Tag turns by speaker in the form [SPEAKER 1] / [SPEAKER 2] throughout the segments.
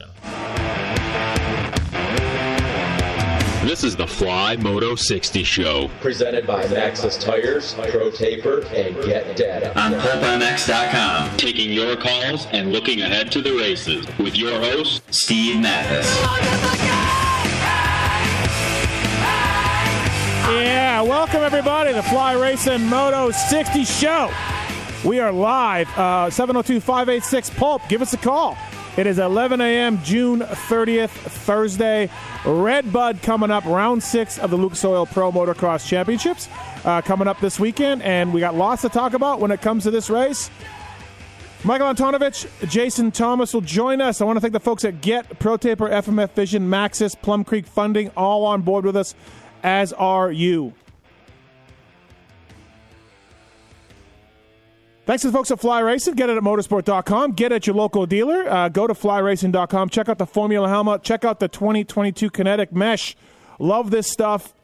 [SPEAKER 1] Network production.
[SPEAKER 2] This is the Fly Moto 60 Show.
[SPEAKER 3] presented by Maxxis Tires, Pro Taper, and Get Data.
[SPEAKER 2] On PulpMX.com, taking your calls and looking ahead to the races with your host, Steve Matthes.
[SPEAKER 4] Yeah, welcome everybody. To the Fly Racing Moto 60 show. We are live. Uh, 702 586 Pulp. Give us a call. It is 11 a.m., June 30th, Thursday. Red Bud coming up, round six of the Lucas Oil Pro Motocross Championships uh, coming up this weekend. And we got lots to talk about when it comes to this race. Michael Antonovich, Jason Thomas will join us. I want to thank the folks at Get, ProTaper, FMF Vision, Maxxis, Plum Creek Funding, all on board with us, as are you. Thanks to the folks at Fly Racing. Get it at motosport.com. Get it at your local dealer. Uh, go to flyracing.com. Check out the Formula helmet. Check out the 2022 Kinetic Mesh. Love this stuff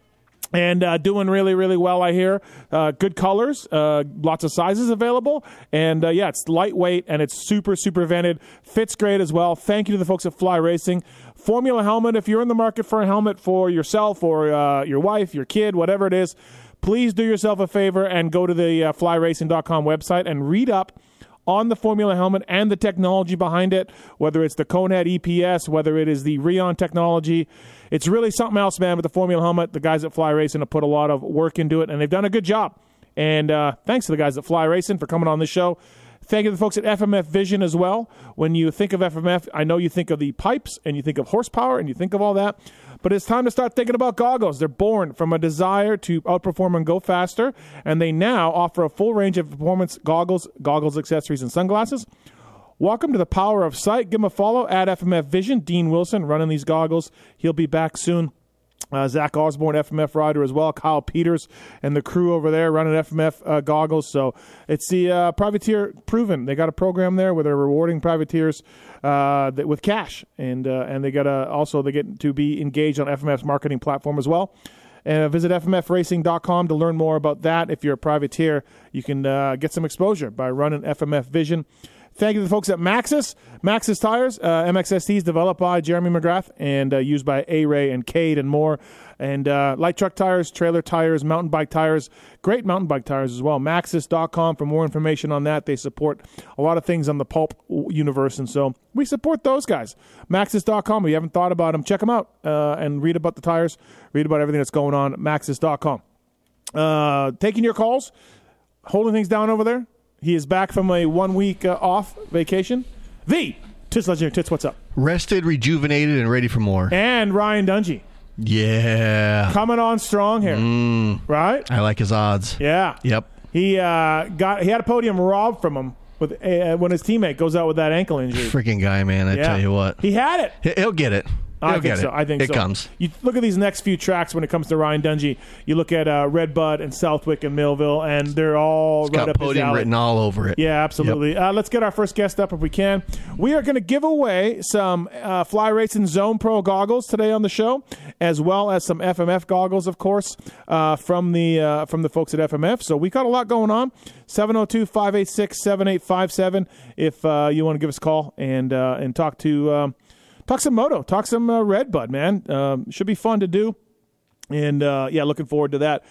[SPEAKER 4] and uh, doing really, really well. I hear uh, good colors, uh, lots of sizes available, and uh, yeah, it's lightweight and it's super, super vented. Fits great as well. Thank you to the folks at Fly Racing. Formula helmet. If you're in the market for a helmet for yourself or uh, your wife, your kid, whatever it is, please do yourself a favor and go to the uh, flyracing.com website and read up on the Formula helmet and the technology behind it, whether it's the Conehead EPS, whether it is the Rheon technology. It's really something else, man, with the Formula helmet. The guys at Fly Racing have put a lot of work into it, and they've done a good job. And uh, thanks to the guys at Fly Racing for coming on the show. Thank you to the folks at FMF Vision as well. When you think of FMF, I know you think of the pipes and you think of horsepower and you think of all that. But it's time to start thinking about goggles. They're born from a desire to outperform and go faster, and they now offer a full range of performance goggles, goggles, accessories, and sunglasses. Welcome to the power of sight. Give them a follow at FMF Vision. Dean Wilson running these goggles. He'll be back soon. Uh, Zach Osborne, FMF rider as well. Kyle Peters and the crew over there running FMF uh, goggles. So it's the uh, privateer proven. They got a program there where they're rewarding privateers uh, that, with cash, and uh, and they got also they get to be engaged on FMF's marketing platform as well. And visit fmfracing.com to learn more about that. If you're a privateer, you can uh, get some exposure by running FMF Vision. Thank you to the folks at Maxxis. Maxxis Tires, uh, MXSTs developed by Jeremy McGrath and uh, used by A-Ray and Cade and more. And uh, light truck tires, trailer tires, mountain bike tires, great mountain bike tires as well. Maxxis.com for more information on that. They support a lot of things on the pulp universe. And so we support those guys. Maxxis.com. If you haven't thought about them, check them out uh, and read about the tires, read about everything that's going on at Maxxis.com. Uh, taking your calls, holding things down over there. He is back from a one week uh, off vacation. The Tits Legendary Tits, what's up?
[SPEAKER 5] Rested, rejuvenated, and ready for more.
[SPEAKER 4] And Ryan Dungey
[SPEAKER 5] Yeah.
[SPEAKER 4] coming on strong here, right?
[SPEAKER 5] I like his odds.
[SPEAKER 4] Yeah.
[SPEAKER 5] Yep.
[SPEAKER 4] He uh, got he had a podium robbed from him with uh, when his teammate goes out with that ankle injury.
[SPEAKER 5] Freaking guy, man. I
[SPEAKER 4] Yeah.
[SPEAKER 5] tell you what.
[SPEAKER 4] he had it.
[SPEAKER 5] He'll get it.
[SPEAKER 4] I think so.
[SPEAKER 5] it.
[SPEAKER 4] I think
[SPEAKER 5] it
[SPEAKER 4] so.
[SPEAKER 5] comes.
[SPEAKER 4] You look at these next few tracks when it comes to Ryan Dungey. You look at uh, Red Bud and Southwick and Millville, and they're all right
[SPEAKER 5] Got
[SPEAKER 4] up
[SPEAKER 5] podium written all over it.
[SPEAKER 4] Yeah, absolutely. Uh, let's get our first guest up if we can. We are going to give away some uh, Fly Racing Zone Pro goggles today on the show, as well as some FMF goggles, of course, uh, from the uh, from the folks at FMF. So we got a lot going on. 702-586-7857 if uh, you want to give us a call and uh, and talk to um, talk some moto, talk some uh, Red Bud, man. Um, should be fun to do. And uh, yeah, looking forward to that.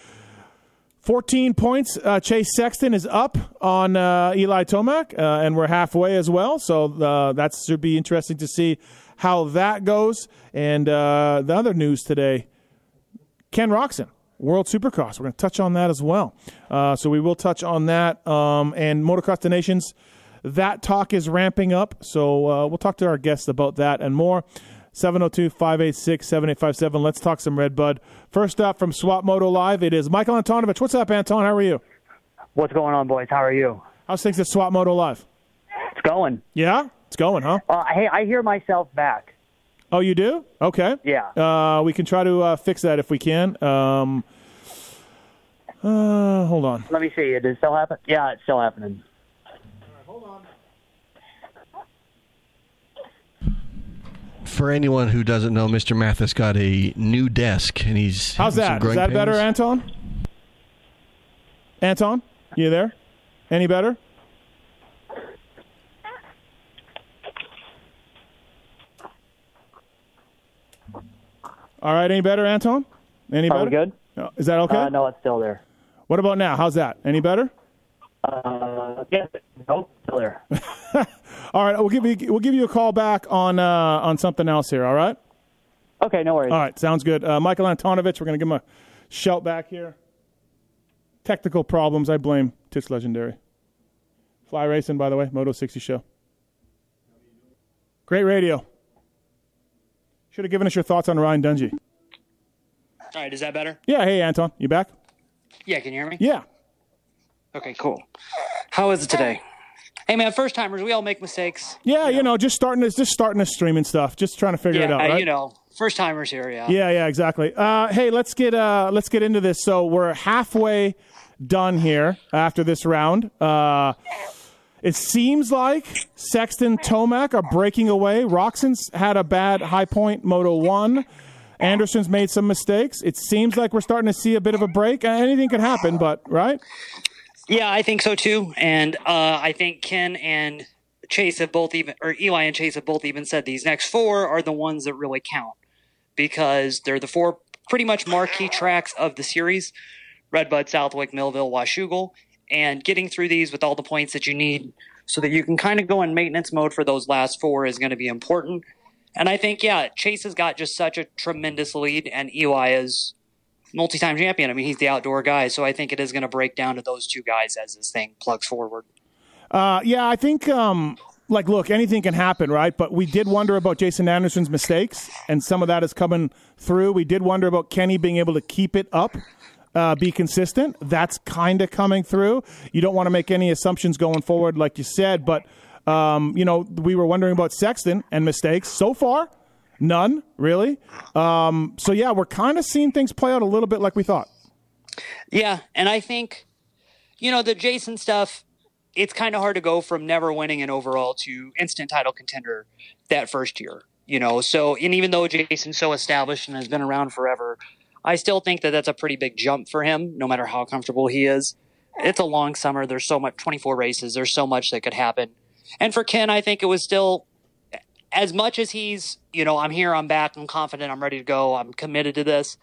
[SPEAKER 4] 14 points. Uh, Chase Sexton is up on uh, Eli Tomac, uh, and we're halfway as well. So uh, that should be interesting to see how that goes. And uh, the other news today Ken Roczen, World Supercross. We're going to touch on that as well. So we will touch on that. Um, and Motocross the Nations, that talk is ramping up. So uh, we'll talk to our guests about that and more. 702 586 7857. Let's talk some Red Bud. First up from Swap Moto Live, it is Michael Antonovich. What's up, Anton? How are you?
[SPEAKER 6] What's going on, boys? How are you?
[SPEAKER 4] How's things at Swap Moto Live?
[SPEAKER 6] It's going.
[SPEAKER 4] Yeah? It's going, huh?
[SPEAKER 6] Uh, hey, I hear myself back.
[SPEAKER 4] Oh, you do? Okay.
[SPEAKER 6] Yeah.
[SPEAKER 4] Uh, we can try to uh, fix that if we can. Um, uh, hold on.
[SPEAKER 6] Let me see. It is still happen? Yeah, it's still happening.
[SPEAKER 5] For anyone who doesn't know, Mr. Matthes got a new desk, and he's
[SPEAKER 4] How's
[SPEAKER 5] having some
[SPEAKER 4] that? Is
[SPEAKER 5] growing
[SPEAKER 4] that better. Anton? Anton, you there? Any better? All right, any better, Anton? Any
[SPEAKER 6] Are
[SPEAKER 4] better?
[SPEAKER 6] we good?
[SPEAKER 4] No. Is that okay?
[SPEAKER 6] Uh, no, it's still there.
[SPEAKER 4] What about now? How's that? Any better?
[SPEAKER 6] Uh, yes. Nope, still there.
[SPEAKER 4] All right, we'll give you we'll give you a call back on uh, on something else here. All right.
[SPEAKER 6] Okay, no worries.
[SPEAKER 4] All right, sounds good. Uh, Michael Antonovich, we're going to give him a shout back here. Technical problems, I blame Tits Legendary. Fly Racing, by the way, Moto 60 show. Great radio. Should have given us your thoughts on Ryan Dungey.
[SPEAKER 7] All right, is that better?
[SPEAKER 4] Yeah, hey, Anton, you back?
[SPEAKER 7] Yeah, can you hear me?
[SPEAKER 4] Yeah.
[SPEAKER 7] Okay, cool. How is it today? Hey, man, first timers, we all make mistakes.
[SPEAKER 4] Yeah, you know, just starting this, just starting to stream and stuff, just trying to figure
[SPEAKER 7] Yeah,
[SPEAKER 4] it out, right?
[SPEAKER 7] you know, first timers here. Yeah.
[SPEAKER 4] Yeah, yeah, exactly. Uh, hey, let's get uh, let's get into this. So we're halfway done here after this round. Uh, it seems like Sexton Tomac are breaking away. Roczen's had a bad high point Moto One. Anderson's made some mistakes. It seems like we're starting to see a bit of a break. Uh, Anything could happen, but right?
[SPEAKER 7] Yeah, I think so too. And uh, I think Ken and Chase have both even, or Eli and Chase have both even said these next four are the ones that really count because they're the four pretty much marquee tracks of the series Redbud, Southwick, Millville, Washougal. And getting through these with all the points that you need so that you can kind of go in maintenance mode for those last four is going to be important. And I think, yeah, Chase has got just such a tremendous lead, and Eli is multi-time champion. I mean, he's the outdoor guy, so I think it is going to break down to those two guys as this thing plugs forward.
[SPEAKER 4] Uh, yeah, I think um, like look, anything can happen, right? But we did wonder about Jason Anderson's mistakes, and some of that is coming through. We did wonder about Kenny being able to keep it up. Uh, be consistent. That's kind of coming through. You don't want to make any assumptions going forward, like you said, but um, you know we were wondering about Sexton and mistakes. So far, none really. Um, so yeah, we're kind of seeing things play out a little bit like we thought.
[SPEAKER 7] Yeah, and I think, you know, the Jason stuff, it's kind of hard to go from never winning an overall to instant title contender that first year, you know. So, and even though Jason's so established and has been around forever, I still think that that's a pretty big jump for him, no matter how comfortable he is. It's a long summer. There's so much, 24 races. There's so much that could happen. And for Ken, I think it was still, as much as he's, you know, I'm here, I'm back, I'm confident, I'm ready to go, I'm committed to this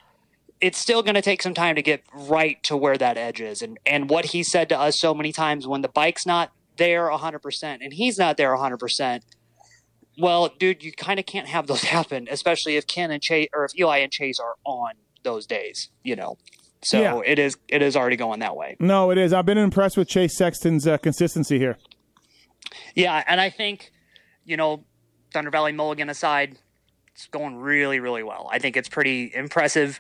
[SPEAKER 7] it's still going to take some time to get right to where that edge is. And and what he said to us so many times when the bike's not there 100% and he's not there 100%, well, dude, you kind of can't have those happen, especially if Ken and Chase or if Eli and Chase are on those days, you know. So
[SPEAKER 4] Yeah.
[SPEAKER 7] it is it is already going that way.
[SPEAKER 4] No, it is. I've been impressed with Chase Sexton's uh, consistency here.
[SPEAKER 7] Yeah, and I think, you know, Thunder Valley Mulligan aside, it's going really, really well. I think it's pretty impressive.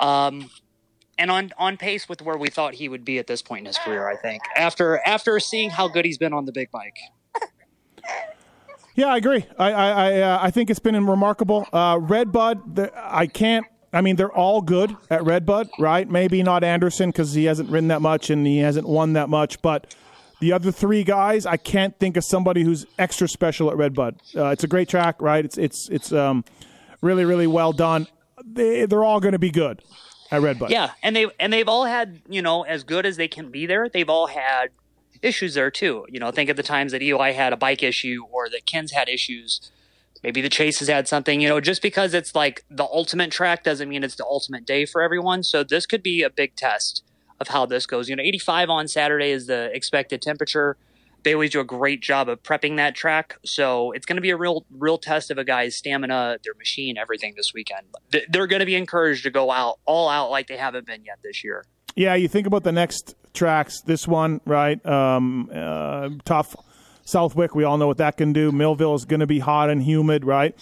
[SPEAKER 7] Um, and on on pace with where we thought he would be at this point in his career, I think. After after seeing how good he's been on the big bike.
[SPEAKER 4] Yeah, I agree. I I I, uh, I think it's been remarkable. Uh, Redbud, the, I can't. I mean, they're all good at Redbud, right? Maybe not Anderson because he hasn't ridden that much and he hasn't won that much, but the other three guys, I can't think of somebody who's extra special at Redbud. Uh, it's a great track, right? It's it's it's um, really really well done. They they're all going to be good at Redbud.
[SPEAKER 7] Yeah, and they and they've all had, you know, as good as they can be there, they've all had issues there too. You know, think of the times that Eli had a bike issue or that Ken's had issues. Maybe the Chase has had something, you know, just because it's like the ultimate track doesn't mean it's the ultimate day for everyone. So this could be a big test of how this goes. You know, 85 on Saturday is the expected temperature. They always do a great job of prepping that track. So it's going to be a real, real test of a guy's stamina, their machine, everything this weekend. They're going to be encouraged to go out all out like they haven't been yet this year.
[SPEAKER 4] Yeah, you think about the next tracks. This one, right? Um, uh, tough. Southwick, we all know what that can do. Millville is going to be hot and humid, right?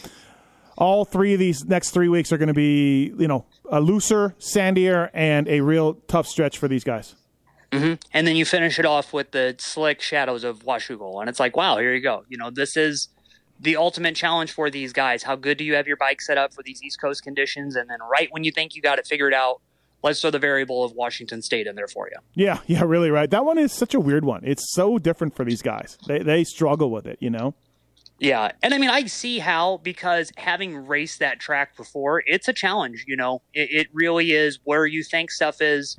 [SPEAKER 4] All three of these next three weeks are going to be, you know, a looser, sandier, and a real tough stretch for these guys. Mm-hmm.
[SPEAKER 7] and then you finish it off with the slick shadows of Washougal, and it's like, wow, here you go. You know, this is the ultimate challenge for these guys. How good do you have your bike set up for these East Coast conditions? And then right when you think you got it figured out, let's throw the variable of Washington State in there for you.
[SPEAKER 4] Yeah, yeah, really right. That one is such a weird one. It's so different for these guys. They they struggle with it, you know.
[SPEAKER 7] Yeah, and I mean, I see how because having raced that track before, it's a challenge. You know, it, it really is where you think stuff is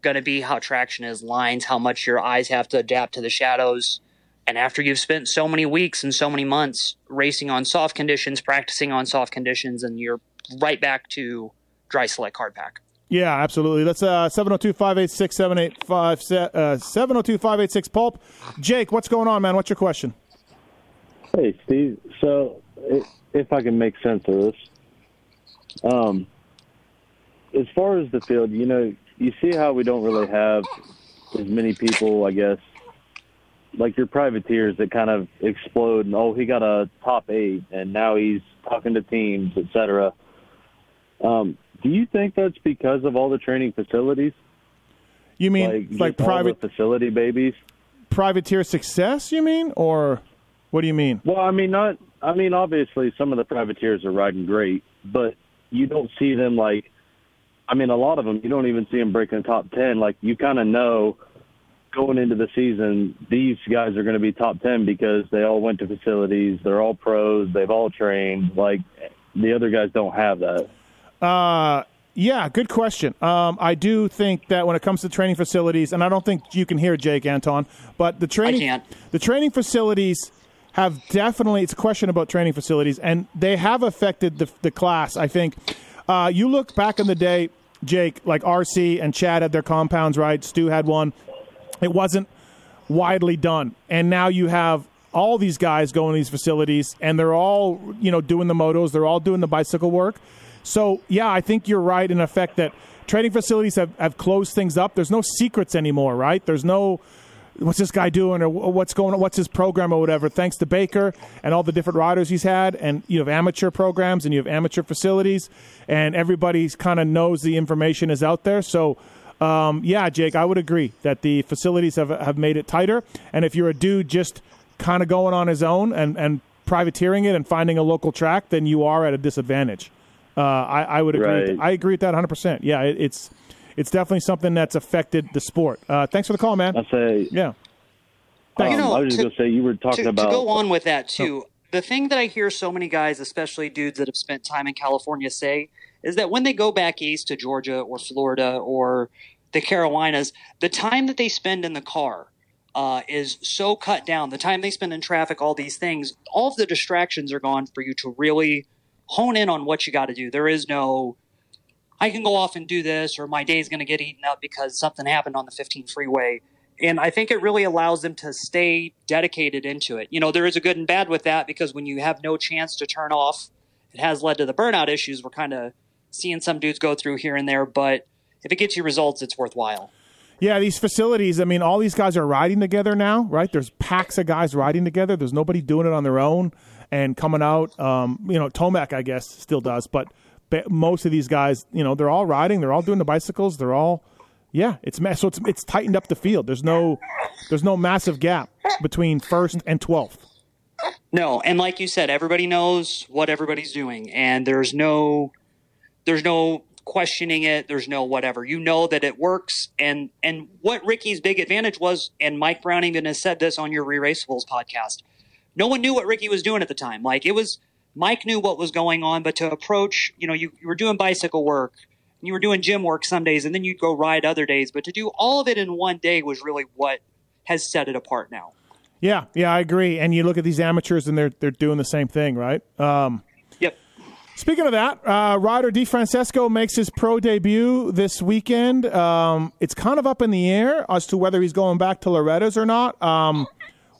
[SPEAKER 7] going to be, how traction is, lines, how much your eyes have to adapt to the shadows. And after you've spent so many weeks and so many months racing on soft conditions, practicing on soft conditions, and you're right back to dry select hard pack.
[SPEAKER 4] Yeah, absolutely. That's uh 702-586-7857 uh 702-586 pulp. Jake, what's going on, man? What's your question?
[SPEAKER 8] Hey, Steve. So, if I can make sense of this, um, as far as the field, you know, you see how we don't really have as many people, I guess, like your privateers that kind of explode and oh, he got a top eight, and now he's talking to teams, et cetera. Um, do you think that's because of all the training facilities,
[SPEAKER 4] You mean
[SPEAKER 8] like
[SPEAKER 4] like, private
[SPEAKER 8] facility babies?
[SPEAKER 4] privateer success, you mean? Or what do you mean?
[SPEAKER 8] Well, I mean, not. I mean, obviously, some of the privateers are riding great, but you don't see them like. I mean, a lot of them you don't even see them breaking the top ten. Like you kind of know going into the season, these guys are going to be top ten because they all went to facilities. They're all pros. They've all trained. Like the other guys don't have that.
[SPEAKER 4] Uh, yeah, good question. Um, I do think that when it comes to training facilities, and I don't think you can hear Jake Anton, but the training
[SPEAKER 7] can't.
[SPEAKER 4] the training facilities have definitely it's a question about training facilities, and they have affected the the class. I think uh, you look back in the day, Jake, like RC and Chad had their compounds, right? Stu had one. It wasn't widely done, and now you have all these guys going to these facilities, and they're all you know doing the motos, they're all doing the bicycle work. So yeah, I think you're right in effect that training facilities have, have closed things up. There's no secrets anymore, right? There's no what's this guy doing or what's going on, what's his program or whatever. Thanks to Baker and all the different riders he's had, and you have amateur programs and you have amateur facilities, and everybody kind of knows the information is out there. So. Um, yeah, Jake, I would agree that the facilities have have made it tighter. And if you're a dude just kind of going on his own and, and privateering it and finding a local track, then you are at a disadvantage. Uh, I, I would agree. With
[SPEAKER 8] Right.
[SPEAKER 4] that. I agree with that 100. percent Yeah, it, it's it's definitely something that's affected the sport. Uh, thanks for the call, man.
[SPEAKER 8] I say.
[SPEAKER 4] Yeah.
[SPEAKER 8] Um,
[SPEAKER 7] You know,
[SPEAKER 8] I was just
[SPEAKER 7] to-
[SPEAKER 8] going to say you were talking
[SPEAKER 7] to,
[SPEAKER 8] about
[SPEAKER 7] to go on with that too the thing that i hear so many guys especially dudes that have spent time in california say is that when they go back east to georgia or florida or the carolinas the time that they spend in the car uh, is so cut down the time they spend in traffic all these things all of the distractions are gone for you to really hone in on what you got to do there is no I can go off and do this, or my day's going to get eaten up because something happened on the 15 freeway. And I think it really allows them to stay dedicated into it. You know, there is a good and bad with that because when you have no chance to turn off, it has led to the burnout issues we're kind of seeing some dudes go through here and there. But if it gets you results, it's worthwhile.
[SPEAKER 4] Yeah, these facilities, I mean, all these guys are riding together now, right? There's packs of guys riding together. There's nobody doing it on their own and coming out. Um, you know, Tomac, I guess, still does, but most of these guys, you know, they're all riding. They're all doing the bicycles. They're all, yeah, it's so it's it's tightened up the field. There's no there's no massive gap between first and twelfth.
[SPEAKER 7] No, and like you said, everybody knows what everybody's doing, and there's no, there's no questioning it. There's no whatever. You know that it works, and and what Ricky's big advantage was, and Mike Brown even has said this on your Re-Raceables podcast. No one knew what Ricky was doing at the time. Like it was, Mike knew what was going on, but to approach, you know, you, you were doing bicycle work, you were doing gym work some days, and then you'd go ride other days. But to do all of it in one day was really what has set it apart now.
[SPEAKER 4] Yeah, yeah, I agree. And you look at these amateurs, and they're they're doing the same thing, right? Um,
[SPEAKER 7] Yep.
[SPEAKER 4] Speaking of that, uh, Di Francesco makes his pro debut this weekend. Um, it's kind of up in the air as to whether he's going back to Loretta's or not. Um,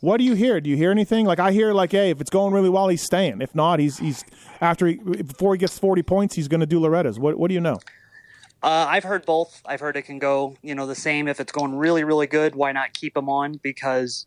[SPEAKER 4] what do you hear? Do you hear anything? Like I hear, like, hey, if it's going really well, he's staying. If not, he's he's after he, before he gets forty points, he's going to do Loretta's. What what do you know?
[SPEAKER 7] Uh, I've heard both. I've heard it can go, you know, the same. If it's going really, really good, why not keep him on? Because,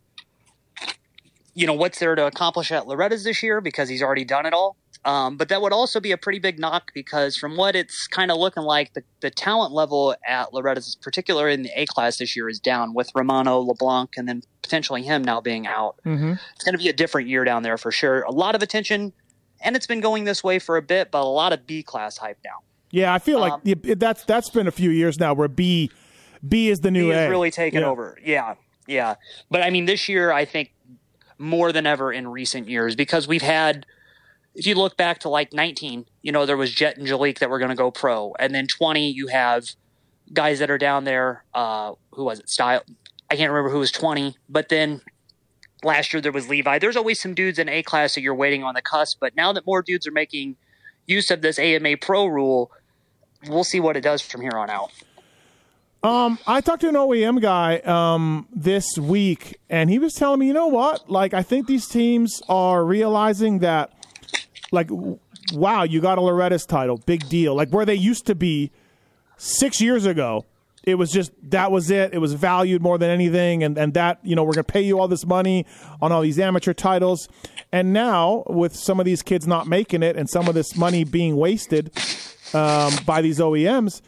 [SPEAKER 7] you know, what's there to accomplish at Loretta's this year? Because he's already done it all. Um, but that would also be a pretty big knock because from what it's kind of looking like, the, the talent level at Loretta's, particularly in the A class this year, is down with Romano, LeBlanc, and then potentially him now being out.
[SPEAKER 4] Mm-hmm.
[SPEAKER 7] It's going to be a different year down there for sure. A lot of attention, and it's been going this way for a bit, but a lot of B class hype now.
[SPEAKER 4] Yeah, I feel like
[SPEAKER 7] Um,
[SPEAKER 4] that's that's been a few years now where B B is the new
[SPEAKER 7] B
[SPEAKER 4] A.
[SPEAKER 7] really taken
[SPEAKER 4] Yeah.
[SPEAKER 7] over. Yeah, yeah. But I mean, this year I think more than ever in recent years because we've had. If you look back to like 19, you know there was Jett and Jalek that were going to go pro, and then 20 you have guys that are down there. Uh, who was it? Style. I can't remember who was 20, but then last year there was Levi. There's always some dudes in A class that you're waiting on the cusp, but now that more dudes are making use of this AMA Pro rule, we'll see what it does from here on out.
[SPEAKER 4] Um, I talked to an OEM guy um, this week, and he was telling me, you know what? Like, I think these teams are realizing that, like, wow, you got a Loretta's title, big deal. Like where they used to be six years ago, it was just that was it. It was valued more than anything, and and that you know we're gonna pay you all this money on all these amateur titles, and now with some of these kids not making it and some of this money being wasted um, by these OEMs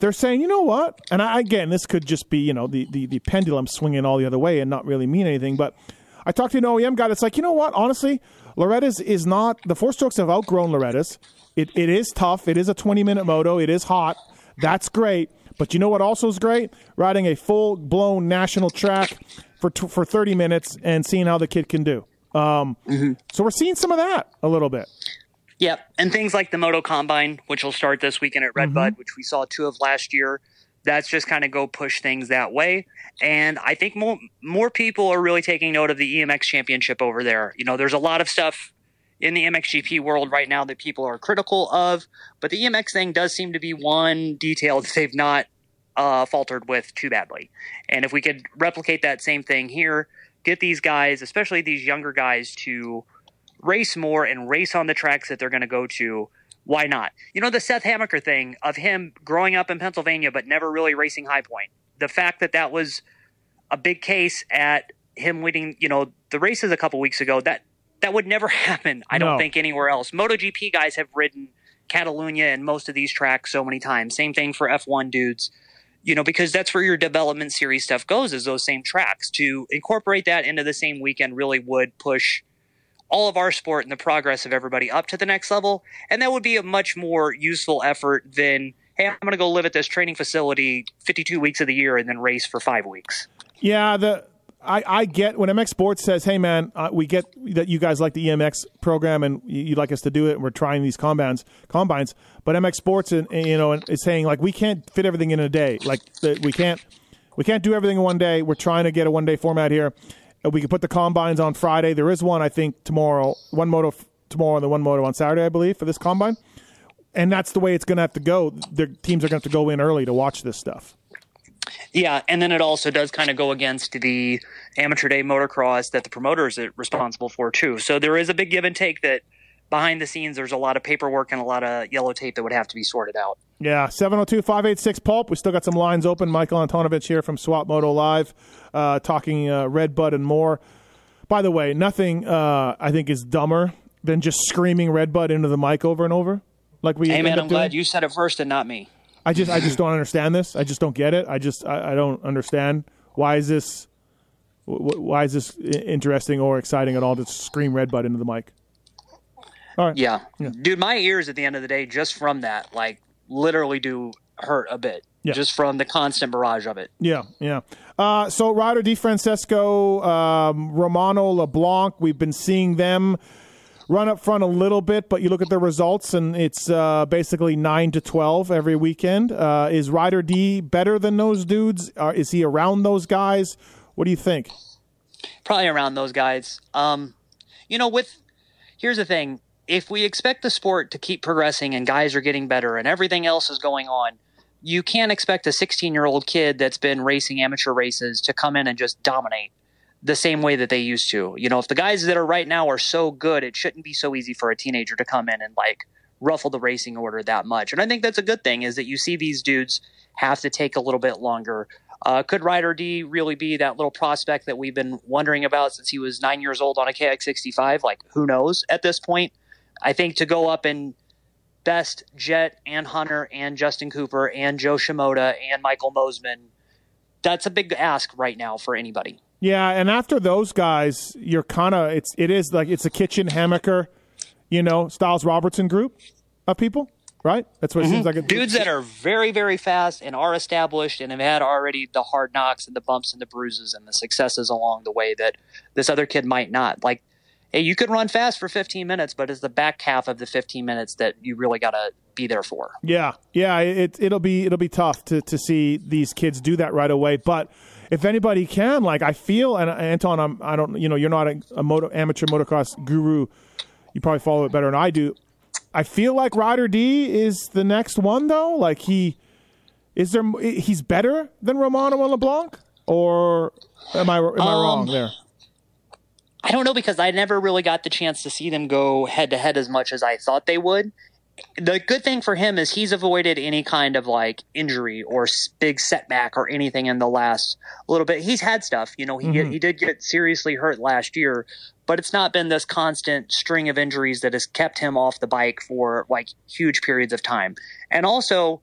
[SPEAKER 4] they're saying, you know what? And I, again, this could just be, you know, the, the, the pendulum swinging all the other way and not really mean anything. But I talked to an OEM guy that's like, you know what? Honestly, Loretta's is not, the four strokes have outgrown Loretta's. It, it is tough. It is a 20 minute moto. It is hot. That's great. But you know what also is great? Riding a full blown national track for, t- for 30 minutes and seeing how the kid can do. Um, So we're seeing some of that a little bit.
[SPEAKER 7] Yep, and things like the Moto Combine, which will start this weekend at Redbud, which we saw two of last year. That's just kind of go push things that way, and I think more more people are really taking note of the EMX Championship over there. You know, there's a lot of stuff in the MXGP world right now that people are critical of, but the EMX thing does seem to be one detail that they've not uh, faltered with too badly. And if we could replicate that same thing here, get these guys, especially these younger guys, to race more and race on the tracks that they're going to go to, why not? You know, the Seth Hammaker thing of him growing up in Pennsylvania but never really racing High Point. The fact that that was a big case at him winning, you know, the races a couple weeks ago, that that would never happen, I don't think, anywhere else. MotoGP guys have ridden Catalunya and most of these tracks so many times. Same thing for F1 dudes. You know, because that's where your development series stuff goes, is those same tracks. To incorporate that into the same weekend really would push all of our sport and the progress of everybody up to the next level. And that would be a much more useful effort than, hey, I'm going to go live at this training facility 52 weeks of the year and then race for five weeks.
[SPEAKER 4] Yeah, the I, I get when MX Sports says, "Hey, man, uh, we get that you guys like the EMX program and you- you'd like us to do it. and We're trying these combines, combines." But MX Sports, and and, you know, is saying like we can't fit everything in a day. Like the, we can't we can't do everything in one day. We're trying to get a one day format here. We can put the combines on Friday. There is one, I think, tomorrow. One moto f- tomorrow, and then one moto on Saturday, I believe, for this combine. And that's the way it's going to have to go. Their teams are going to have to go in early to watch this stuff.
[SPEAKER 7] Yeah, and then it also does kind of go against the amateur day motocross that the promoters are responsible for too. So there is a big give and take that behind the scenes there's a lot of paperwork and a lot of yellow tape that would have to be sorted out.
[SPEAKER 4] Yeah, 702 586 Pulp. We still got some lines open. Michael Antonovich here from Swap Moto Live, uh, talking uh, Red Bud and more. By the way, nothing uh, I think is dumber than just screaming Red Bud into the mic over and over. Like we
[SPEAKER 7] Hey man, I'm
[SPEAKER 4] doing.
[SPEAKER 7] glad you said it first and not me.
[SPEAKER 4] I just I just don't understand this. I just don't get it. I just I, I don't understand why is this wh- wh- why is this interesting or exciting at all to scream Red Bud into the mic? Right.
[SPEAKER 7] Yeah. Dude, my ears at the end of the day, just from that, like literally do hurt a bit.
[SPEAKER 4] Yeah.
[SPEAKER 7] Just from the constant barrage of it.
[SPEAKER 4] Yeah, yeah. Uh, so Ryder Di Francesco, um, Romano LeBlanc, we've been seeing them run up front a little bit, but you look at the results and it's uh, basically nine to twelve every weekend. Uh, is Ryder D better than those dudes? Uh, is he around those guys? What do you think?
[SPEAKER 7] Probably around those guys. Um, you know, with here's the thing. If we expect the sport to keep progressing and guys are getting better and everything else is going on, you can't expect a 16 year old kid that's been racing amateur races to come in and just dominate the same way that they used to. You know, if the guys that are right now are so good, it shouldn't be so easy for a teenager to come in and like ruffle the racing order that much. And I think that's a good thing is that you see these dudes have to take a little bit longer. Uh, could Ryder D really be that little prospect that we've been wondering about since he was nine years old on a KX65? Like, who knows at this point? I think to go up and best Jett and Hunter and Justin Cooper and Joe Shimoda and Michael Mosiman, that's a big ask right now for anybody.
[SPEAKER 4] Yeah, and after those guys, you're kind of it's it is like it's a Kitchen Hammaker, you know, Stilez Robertson group of people, right? That's what it seems like. It,
[SPEAKER 7] Mm-hmm. Dudes that are very, very fast and are established and have had already the hard knocks and the bumps and the bruises and the successes along the way that this other kid might not. Like, you can run fast for 15 minutes, but it's the back half of the 15 minutes that you really got to be there for.
[SPEAKER 4] Yeah, yeah, it it'll be it'll be tough to to see these kids do that right away. But if anybody can, like I feel, and Anton, I'm I don't, you know, you're not a, a moto, amateur motocross guru. You probably follow it better than I do. I feel like Ryder D is the next one though. Like he is there, he's better than Romano and LeBlanc, or am I am I um, wrong there?
[SPEAKER 7] I don't know because I never really got the chance to see them go head to head as much as I thought they would. The good thing for him is he's avoided any kind of like injury or big setback or anything in the last little bit. He's had stuff, you know. He get, mm-hmm. he did get seriously hurt last year, but it's not been this constant string of injuries that has kept him off the bike for like huge periods of time. And also,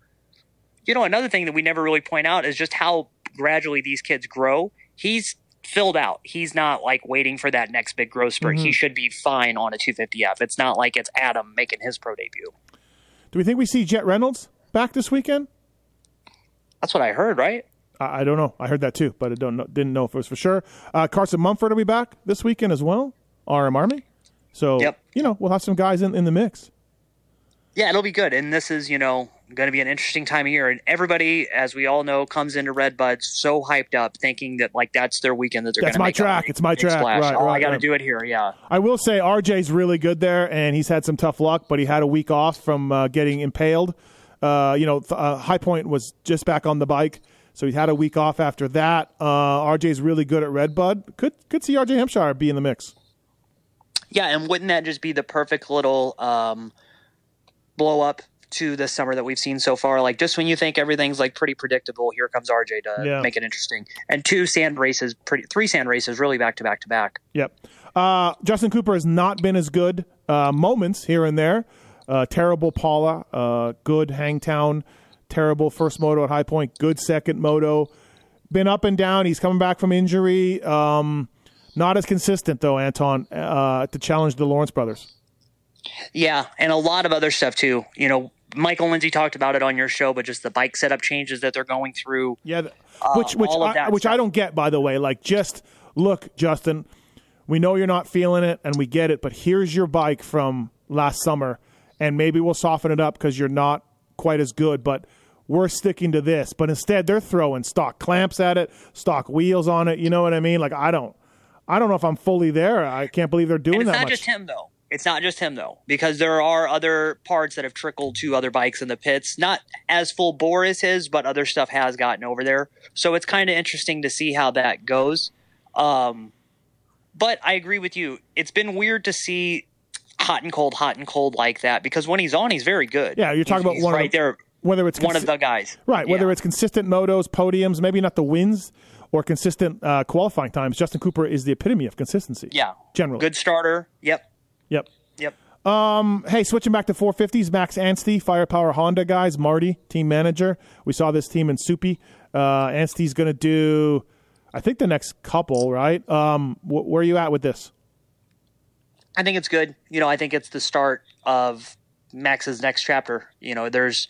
[SPEAKER 7] you know, another thing that we never really point out is just how gradually these kids grow. He's filled out. He's not like waiting for that next big growth spurt. He should be fine on a 250F. It's not like it's Adam making his pro debut.
[SPEAKER 4] Do we think we see Jett Reynolds back this weekend?
[SPEAKER 7] That's what I heard, right?
[SPEAKER 4] I, I don't know. I heard that too, but I don't know, didn't know if it was for sure. Uh, Carson Mumford will be back this weekend as well. RM Army. So
[SPEAKER 7] Yep.
[SPEAKER 4] you know we'll have some guys in, in the mix.
[SPEAKER 7] Yeah, it'll be good. And this is, you know, going to be an interesting time of year. And everybody, as we all know, comes into Red Redbud so hyped up, thinking that like that's their weekend that they're going
[SPEAKER 4] That's
[SPEAKER 7] to
[SPEAKER 4] my track.
[SPEAKER 7] big-
[SPEAKER 4] It's my track.
[SPEAKER 7] Splash.
[SPEAKER 4] Right,
[SPEAKER 7] oh, I got to
[SPEAKER 4] right.
[SPEAKER 7] do it here. Yeah.
[SPEAKER 4] I will say RJ's really good there, and he's had some tough luck, but he had a week off from uh, getting impaled. Uh, you know, th- uh, High Point was just back on the bike, so he had a week off after that. Uh, RJ's really good at Redbud. Could could see RJ Hampshire be in the mix.
[SPEAKER 7] Yeah, and wouldn't that just be the perfect little um, blow up to the summer that we've seen so far? Like, just when you think everything's like pretty predictable, here comes RJ to
[SPEAKER 4] Yeah.
[SPEAKER 7] make it interesting. And two sand races, pretty three sand races, really back to back to back.
[SPEAKER 4] Yep. Uh, Justin Cooper has not been as good. Uh, moments here and there. Uh, terrible Pala. Uh, good Hangtown. Terrible first moto at High Point. Good second moto. Been up and down. He's coming back from injury. Um, not as consistent though, Anton, uh, to challenge the Lawrence brothers.
[SPEAKER 7] Yeah, and a lot of other stuff too. You know, Michael Lindsay talked about it on your show, but just the bike setup changes that they're going through.
[SPEAKER 4] Yeah, th- um, which which
[SPEAKER 7] all of
[SPEAKER 4] I, which I don't get. By the way, like just look, Justin. We know you're not feeling it, and we get it. But here's your bike from last summer, and maybe we'll soften it up because you're not quite as good. But we're sticking to this. But instead, they're throwing stock clamps at it, stock wheels on it. You know what I mean? Like I don't, I don't know if I'm fully there. I can't believe they're doing
[SPEAKER 7] And it's
[SPEAKER 4] that
[SPEAKER 7] not
[SPEAKER 4] much.
[SPEAKER 7] just him though. It's not just him though, because there are other parts that have trickled to other bikes in the pits. Not as full bore as his, but other stuff has gotten over there. So it's kind of interesting to see how that goes. Um, but I agree with you. It's been weird to see hot and cold, hot and cold like that because when he's on, he's very good.
[SPEAKER 4] Yeah, you're talking
[SPEAKER 7] He's-
[SPEAKER 4] about
[SPEAKER 7] he's
[SPEAKER 4] one of
[SPEAKER 7] right
[SPEAKER 4] the-
[SPEAKER 7] there,
[SPEAKER 4] whether it's
[SPEAKER 7] one of the guys.
[SPEAKER 4] Right, whether
[SPEAKER 7] Yeah.
[SPEAKER 4] it's consistent motos, podiums, maybe not the wins or consistent uh, qualifying times. Justin Cooper is the epitome of consistency.
[SPEAKER 7] yeah,
[SPEAKER 4] generally.
[SPEAKER 7] good starter. Yep,
[SPEAKER 4] Yep.
[SPEAKER 7] yep.
[SPEAKER 4] Hey, switching back to 450s, Max Anstey, Firepower Honda guys, Marty, team manager. We saw this team in Soupy. Uh, Anstey's going to do, I think, the next couple, right? Um, wh- where are you at with this?
[SPEAKER 7] I think it's good. You know, I think it's the start of Max's next chapter. You know, there's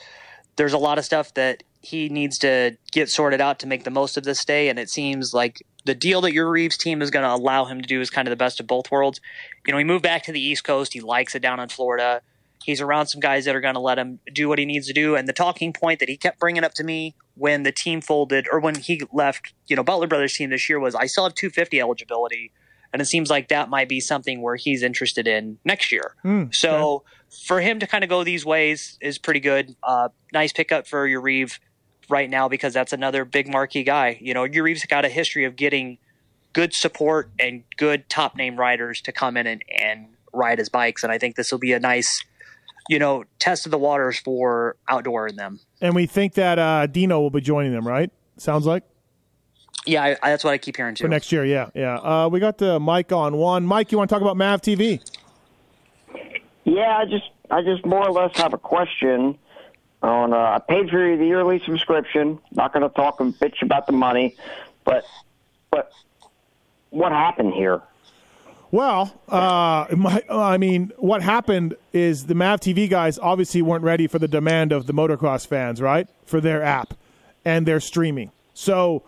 [SPEAKER 7] there's a lot of stuff that he needs to get sorted out to make the most of this day, and it seems like the deal that your Reeves team is going to allow him to do is kind of the best of both worlds. You know, he moved back to the East Coast. He likes it down in Florida. He's around some guys that are going to let him do what he needs to do. And the talking point that he kept bringing up to me when the team folded or when he left, you know, Butler Brothers team this year was I still have 250 eligibility. And it seems like that might be something where he's interested in next year. so for him to kind of go these ways is pretty good. Uh, nice pickup for Urive right now because that's another big marquee guy. You know, Urive's got a history of getting good support and good top name riders to come in and, and ride his bikes. And I think this will be a nice, you know, test of the waters for outdoor in them.
[SPEAKER 4] And we think that uh, Dino will be joining them, right? Sounds like
[SPEAKER 7] Yeah, I, I, that's what I keep hearing too.
[SPEAKER 4] for next year. Yeah, yeah. Uh, we got the mic on one. Mike, you want to talk about Mav TV?
[SPEAKER 9] Yeah, I just I just more or less have a question on. Uh, I paid for the yearly subscription. Not going to talk and bitch about the money, but but what happened here?
[SPEAKER 4] Well, uh, my, I mean, what happened is the Mav TV guys obviously weren't ready for the demand of the motocross fans, right? For their app and their streaming. So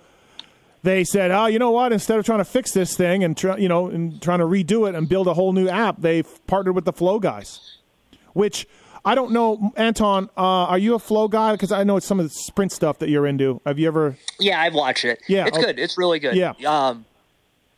[SPEAKER 4] they said, "Oh, you know what? Instead of trying to fix this thing and you know and trying to redo it and build a whole new app, they've partnered with the Flo guys." Which I don't know, Anton. Uh, are you a Flo guy? Because I know it's some of the sprint stuff that you're into. Have you ever?
[SPEAKER 7] Yeah, I've watched it.
[SPEAKER 4] Yeah,
[SPEAKER 7] it's
[SPEAKER 4] okay.
[SPEAKER 7] good. It's really good.
[SPEAKER 4] Yeah.
[SPEAKER 7] Um,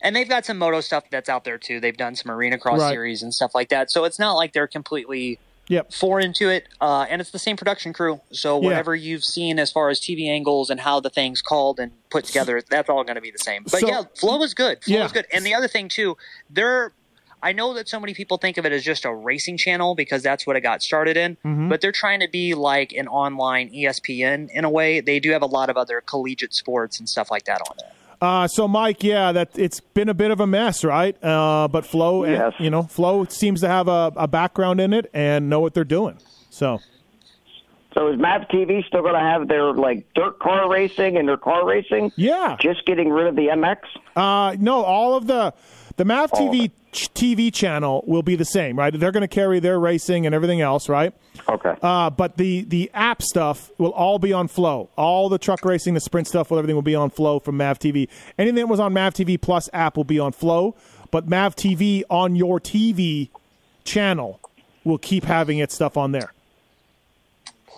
[SPEAKER 7] and they've got some moto stuff that's out there too. They've done some arena cross
[SPEAKER 4] Right.
[SPEAKER 7] series and stuff like that. So it's not like they're completely
[SPEAKER 4] Yep.
[SPEAKER 7] foreign to it. Uh, and it's the same production crew. So
[SPEAKER 4] Yeah.
[SPEAKER 7] whatever you've seen as far as TV angles and how the thing's called and put together, that's all going to be the same. But
[SPEAKER 4] So-
[SPEAKER 7] yeah, Flo is good. Flo
[SPEAKER 4] Yeah.
[SPEAKER 7] is good. And the other thing too, they're. I know that so many people think of it as just a racing channel because that's what it got started in,
[SPEAKER 4] Mhm.
[SPEAKER 7] but they're trying to be like an online ESPN in a way. They do have a lot of other collegiate sports and stuff like that on there.
[SPEAKER 4] Uh, so, Mike, yeah, that it's been a bit of a mess, right? Uh, but Flo,
[SPEAKER 9] Yes.
[SPEAKER 4] you know, Flo seems to have a, a background in it and know what they're doing. So,
[SPEAKER 9] So is Mav TV still going to have their like dirt car racing and their car racing?
[SPEAKER 4] yeah,
[SPEAKER 9] Just getting rid of the MX?
[SPEAKER 4] uh, no, all of the the Mav TV ch- TV channel will be the same, right? They're going to carry their racing and everything else, right?
[SPEAKER 9] Okay.
[SPEAKER 4] Uh, but the the app stuff will all be on Flo. All the truck racing, the sprint stuff, everything will be on Flo from Mav TV. Anything that was on Mav TV Plus app will be on Flo, but Mav TV on your TV channel will keep having its stuff on there.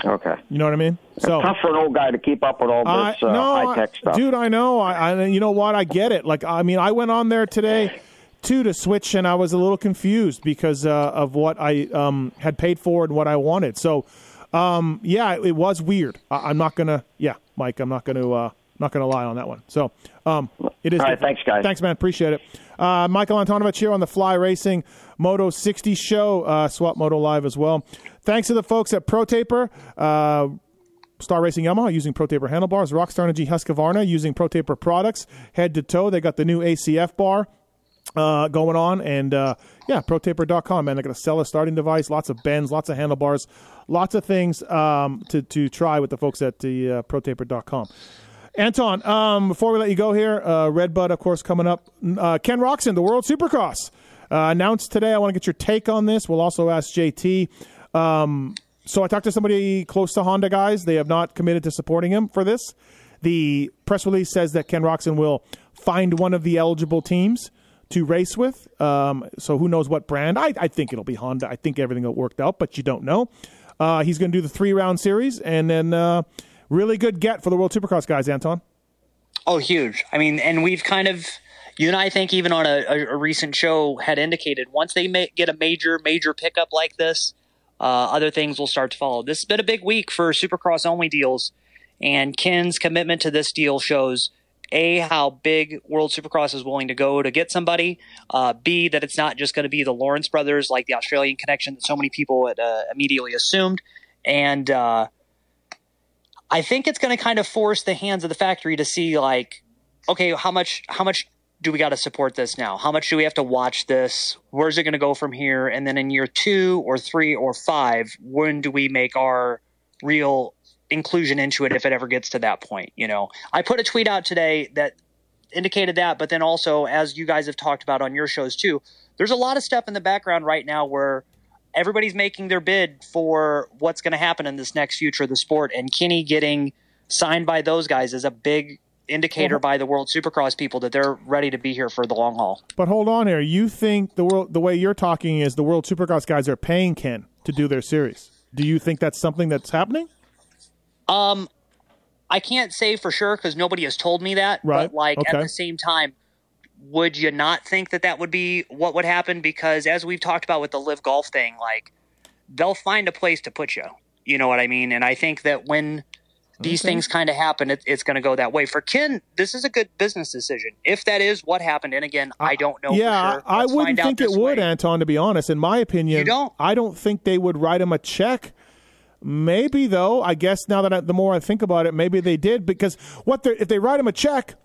[SPEAKER 9] Okay.
[SPEAKER 4] You know what I mean? So
[SPEAKER 9] Tough for an old guy to keep up with all this uh,
[SPEAKER 4] no,
[SPEAKER 9] high tech stuff.
[SPEAKER 4] dude, I know. I, I, you know what? I get it. Like, I mean, I went on there today too to switch, and I was a little confused because uh, of what I um, had paid for and what I wanted. So, um, yeah, it was weird. I, I'm not gonna. Yeah, Mike, I'm not gonna. Uh, not gonna lie on that one. So, um, it is.
[SPEAKER 9] All right,
[SPEAKER 4] different.
[SPEAKER 9] thanks, guys.
[SPEAKER 4] Thanks, man. Appreciate it. Uh, Michael Antonovich here on the Fly Racing Moto 60 show. Uh, Swap Moto Live as well. Thanks to the folks at ProTaper. Uh, Star Racing Yamaha using ProTaper handlebars. Rockstar Energy Husqvarna using ProTaper products. Head to toe, they got the new ACF bar uh, going on. And uh, yeah, ProTaper.com, man. They're going to sell a starting device, lots of bends, lots of handlebars, lots of things um, to, to try with the folks at the uh, ProTaper.com. Anton, um, before we let you go here, uh, Redbud, of course, coming up. Uh, Ken Roczen, the World Supercross, uh, announced today. I want to get your take on this. We'll also ask JT. Um, so I talked to somebody close to Honda guys. They have not committed to supporting him for this. The press release says that Ken Roczen will find one of the eligible teams to race with. Um, so who knows what brand? I, I think it'll be Honda. I think everything will worked out, but you don't know. Uh, he's going to do the three round series, and then uh, really good get for the World Supercross guys, Anton.
[SPEAKER 7] Oh, huge. I mean, and we've kind of, you and I think even on a, a, recent show had indicated once they ma- get a major, major pickup like this, uh, other things will start to follow. This has been a big week for Supercross only deals, and Ken's commitment to this deal shows a how big World Supercross is willing to go to get somebody. Uh, B that it's not just going to be the Lawrence brothers like the Australian connection that so many people had uh, immediately assumed, and uh, I think it's going to kind of force the hands of the factory to see like, okay, how much how much do we got to support this now? How much do we have to watch this? Where's it going to go from here? And then in year two or three or five, when do we make our real inclusion into it if it ever gets to that point? You know, I put a tweet out today that indicated that, but then also as you guys have talked about on your shows too, there's a lot of stuff in the background right now where everybody's making their bid for what's going to happen in this next future of the sport and Kenny getting signed by those guys is a big indicator by the World Supercross people that they're ready to be here for the long haul.
[SPEAKER 4] But hold on here. You think the world the way you're talking is the World Supercross guys are paying Ken to do their series. Do you think that's something that's happening?
[SPEAKER 7] Um, I can't say for sure because nobody has told me that.
[SPEAKER 4] Right.
[SPEAKER 7] But like
[SPEAKER 4] Okay.
[SPEAKER 7] at the same time, would you not think that that would be what would happen? Because as we've talked about with the live golf thing, like they'll find a place to put you. You know what I mean? And I think that when these
[SPEAKER 4] Okay.
[SPEAKER 7] things kind of happen, it, it's going to go that way. For Ken, this is a good business decision. If that is what happened, and again, I don't know.
[SPEAKER 4] yeah,
[SPEAKER 7] for sure.
[SPEAKER 4] I, wouldn't think it would,
[SPEAKER 7] way.
[SPEAKER 4] Anton. To be honest, in my opinion,
[SPEAKER 7] You don't?
[SPEAKER 4] I don't think they would write him a check. Maybe though. I guess now that I, the more I think about it, maybe they did because what they if they write him a check,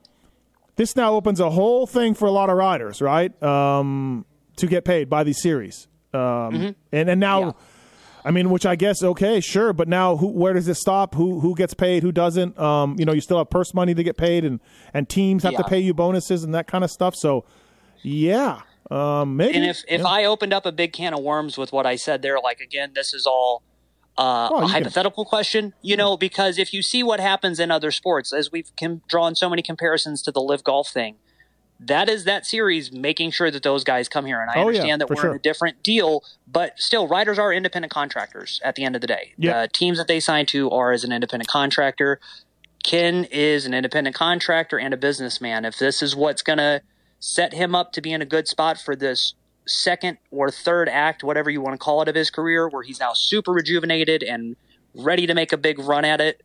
[SPEAKER 4] this now opens a whole thing for a lot of riders, right? Um, to get paid by these series. Um,
[SPEAKER 7] Mm-hmm.
[SPEAKER 4] And and now, I mean, which I guess okay, sure, but now who? Where does it stop? Who who gets paid? Who doesn't? Um, you know, you still have purse money to get paid, and and teams have to pay you bonuses and that kind of stuff. So, yeah, um, maybe.
[SPEAKER 7] And if if
[SPEAKER 4] yeah.
[SPEAKER 7] I opened up a big can of worms with what I said there, like again, this is all uh,
[SPEAKER 4] Oh,
[SPEAKER 7] a
[SPEAKER 4] you can-
[SPEAKER 7] hypothetical question, you know, because if you see what happens in other sports, as we've com- drawn so many comparisons to the live golf thing, that is that series making sure that those guys come here. And I
[SPEAKER 4] Oh, yeah,
[SPEAKER 7] understand that we're
[SPEAKER 4] sure.
[SPEAKER 7] in a different deal, but still, riders are independent contractors at the end of the day.
[SPEAKER 4] Yeah.
[SPEAKER 7] The teams that they sign to are as an independent contractor. Ken is an independent contractor and a businessman. If this is what's going to set him up to be in a good spot for this second or third act, whatever you want to call it, of his career, where he's now super rejuvenated and ready to make a big run at it,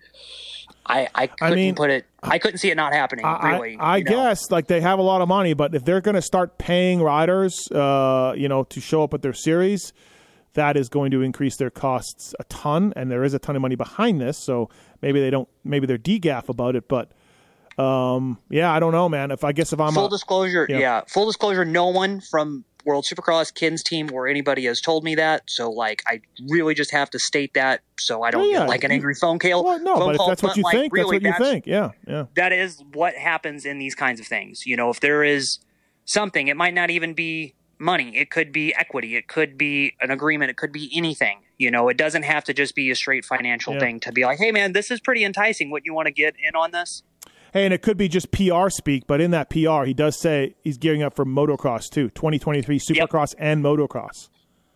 [SPEAKER 7] I, I couldn't
[SPEAKER 4] mean,
[SPEAKER 7] put it. I couldn't see it not happening.
[SPEAKER 4] I,
[SPEAKER 7] really,
[SPEAKER 4] I, I
[SPEAKER 7] know?
[SPEAKER 4] guess like they have a lot of money, but if they're going to start paying riders, uh, you know, to show up at their series, that is going to increase their costs a ton, and there is a ton of money behind this. So maybe they don't, maybe they're degaff about it, but um, yeah, I don't know, man. If I guess if I'm
[SPEAKER 7] full
[SPEAKER 4] a,
[SPEAKER 7] disclosure, yeah. full disclosure. No one from World Supercross, Ken's team, or anybody has told me that. So, like, I really just have to state that so I don't
[SPEAKER 4] Yeah,
[SPEAKER 7] get like an angry phone call.
[SPEAKER 4] well, no,
[SPEAKER 7] phone
[SPEAKER 4] but
[SPEAKER 7] call,
[SPEAKER 4] that's what you
[SPEAKER 7] like,
[SPEAKER 4] think,
[SPEAKER 7] really,
[SPEAKER 4] that's what you think. Yeah, yeah.
[SPEAKER 7] that is what happens in these kinds of things. You know, if there is something, it might not even be money. It could be equity. It could be an agreement. It could be anything. You know, it doesn't have to just be a straight financial
[SPEAKER 4] Yeah.
[SPEAKER 7] thing to be like, hey, man, this is pretty enticing. What you want to get in on this?
[SPEAKER 4] Hey, and it could be just PR speak, but in that PR, he does say he's gearing up for motocross too, 2023 Supercross and motocross.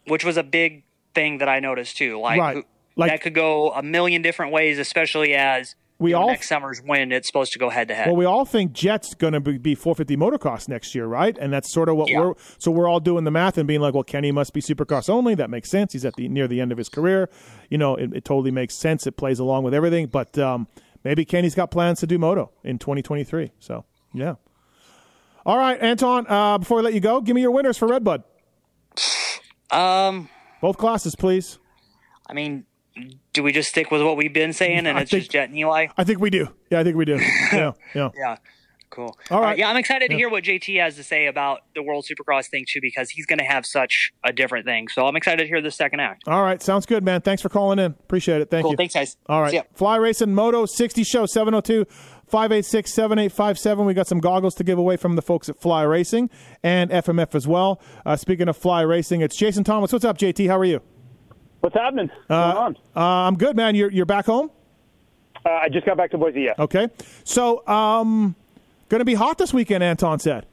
[SPEAKER 7] Which was a big thing that I noticed too. Like,
[SPEAKER 4] Right. Like-
[SPEAKER 7] that could go a million different ways, especially as
[SPEAKER 4] We
[SPEAKER 7] you know,
[SPEAKER 4] all-
[SPEAKER 7] next summer's win, it's supposed to go head to head.
[SPEAKER 4] Well, we all think Jett's going to be 450 motocross next year, right? And that's sort of what
[SPEAKER 7] Yeah.
[SPEAKER 4] we're. So we're all doing the math and being like, well, Kenny must be Supercross only. That makes sense. He's at the near the end of his career. You know, it, it totally makes sense. It plays along with everything. But um, maybe Kenny's got plans to do moto in 2023. So yeah. All right, Anton. Uh, before I let you go, give me your winners for Redbud.
[SPEAKER 7] um,
[SPEAKER 4] Both classes, please.
[SPEAKER 7] I mean, do we just stick with what we've been saying and
[SPEAKER 4] I
[SPEAKER 7] it's
[SPEAKER 4] think-
[SPEAKER 7] just Jett and Eli?
[SPEAKER 4] I think we do. Yeah, I think we do. Yeah, yeah.
[SPEAKER 7] Yeah. Cool.
[SPEAKER 4] All right.
[SPEAKER 7] yeah, I'm excited to hear what JT has to say about the World Supercross thing too, because he's going to have such a different thing. So I'm excited to hear the second act.
[SPEAKER 4] All right, sounds good, man. Thanks for calling in. Appreciate it. Thank
[SPEAKER 7] Cool.
[SPEAKER 4] you.
[SPEAKER 7] Thanks, guys.
[SPEAKER 4] All right.
[SPEAKER 7] See.
[SPEAKER 4] Fly Racing Moto 60 Show 702 586 7857. We got some goggles to give away from the folks at Fly Racing and FMF as well. Uh, speaking of Fly Racing, it's Jason Thomas. What's up, JT? How are you?
[SPEAKER 10] What's happening? What's
[SPEAKER 4] Uh,
[SPEAKER 10] going on?
[SPEAKER 4] uh, I'm good, man. You're, you're back home?
[SPEAKER 10] Uh, I just got back to Boise. Yeah.
[SPEAKER 4] Okay. So, um, going to be hot this weekend, Anton said.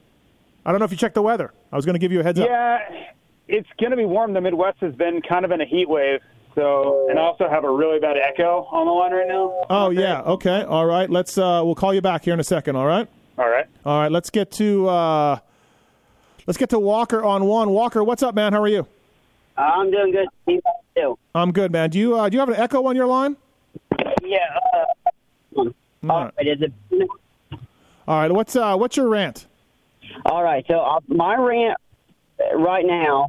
[SPEAKER 4] I don't know if you checked the weather. I was going to give you a heads up.
[SPEAKER 10] Yeah, it's going to be warm. The Midwest has been kind of in a heat wave. So, and I also have a really bad echo on the line right now.
[SPEAKER 4] Oh, yeah. Okay. All right. Let's, uh, we'll call you back here in a second. All right.
[SPEAKER 10] All right.
[SPEAKER 4] All right, let's get to uh, let's get to Walker on one. Walker, what's up, man? How are you?
[SPEAKER 11] I'm doing good. Steve. How you doing?
[SPEAKER 4] I'm good, man. Do you uh, do you have an echo on your line?
[SPEAKER 11] Yeah. Uh,
[SPEAKER 4] All right.
[SPEAKER 11] is it?
[SPEAKER 4] All right. What's uh, what's your rant?
[SPEAKER 11] All right. So uh, my rant right now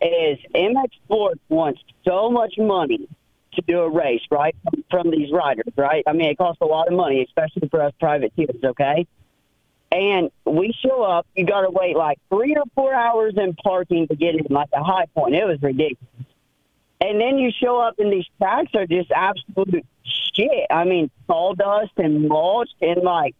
[SPEAKER 11] is MX Sports wants so much money to do a race, right? From, from these riders, right? I mean, it costs a lot of money, especially for us privateers. Okay. And we show up, you got to wait like three or four hours in parking to get in, like a high point. It was ridiculous. And then you show up, and these tracks are just absolute shit. I mean, sawdust and mulch, and like,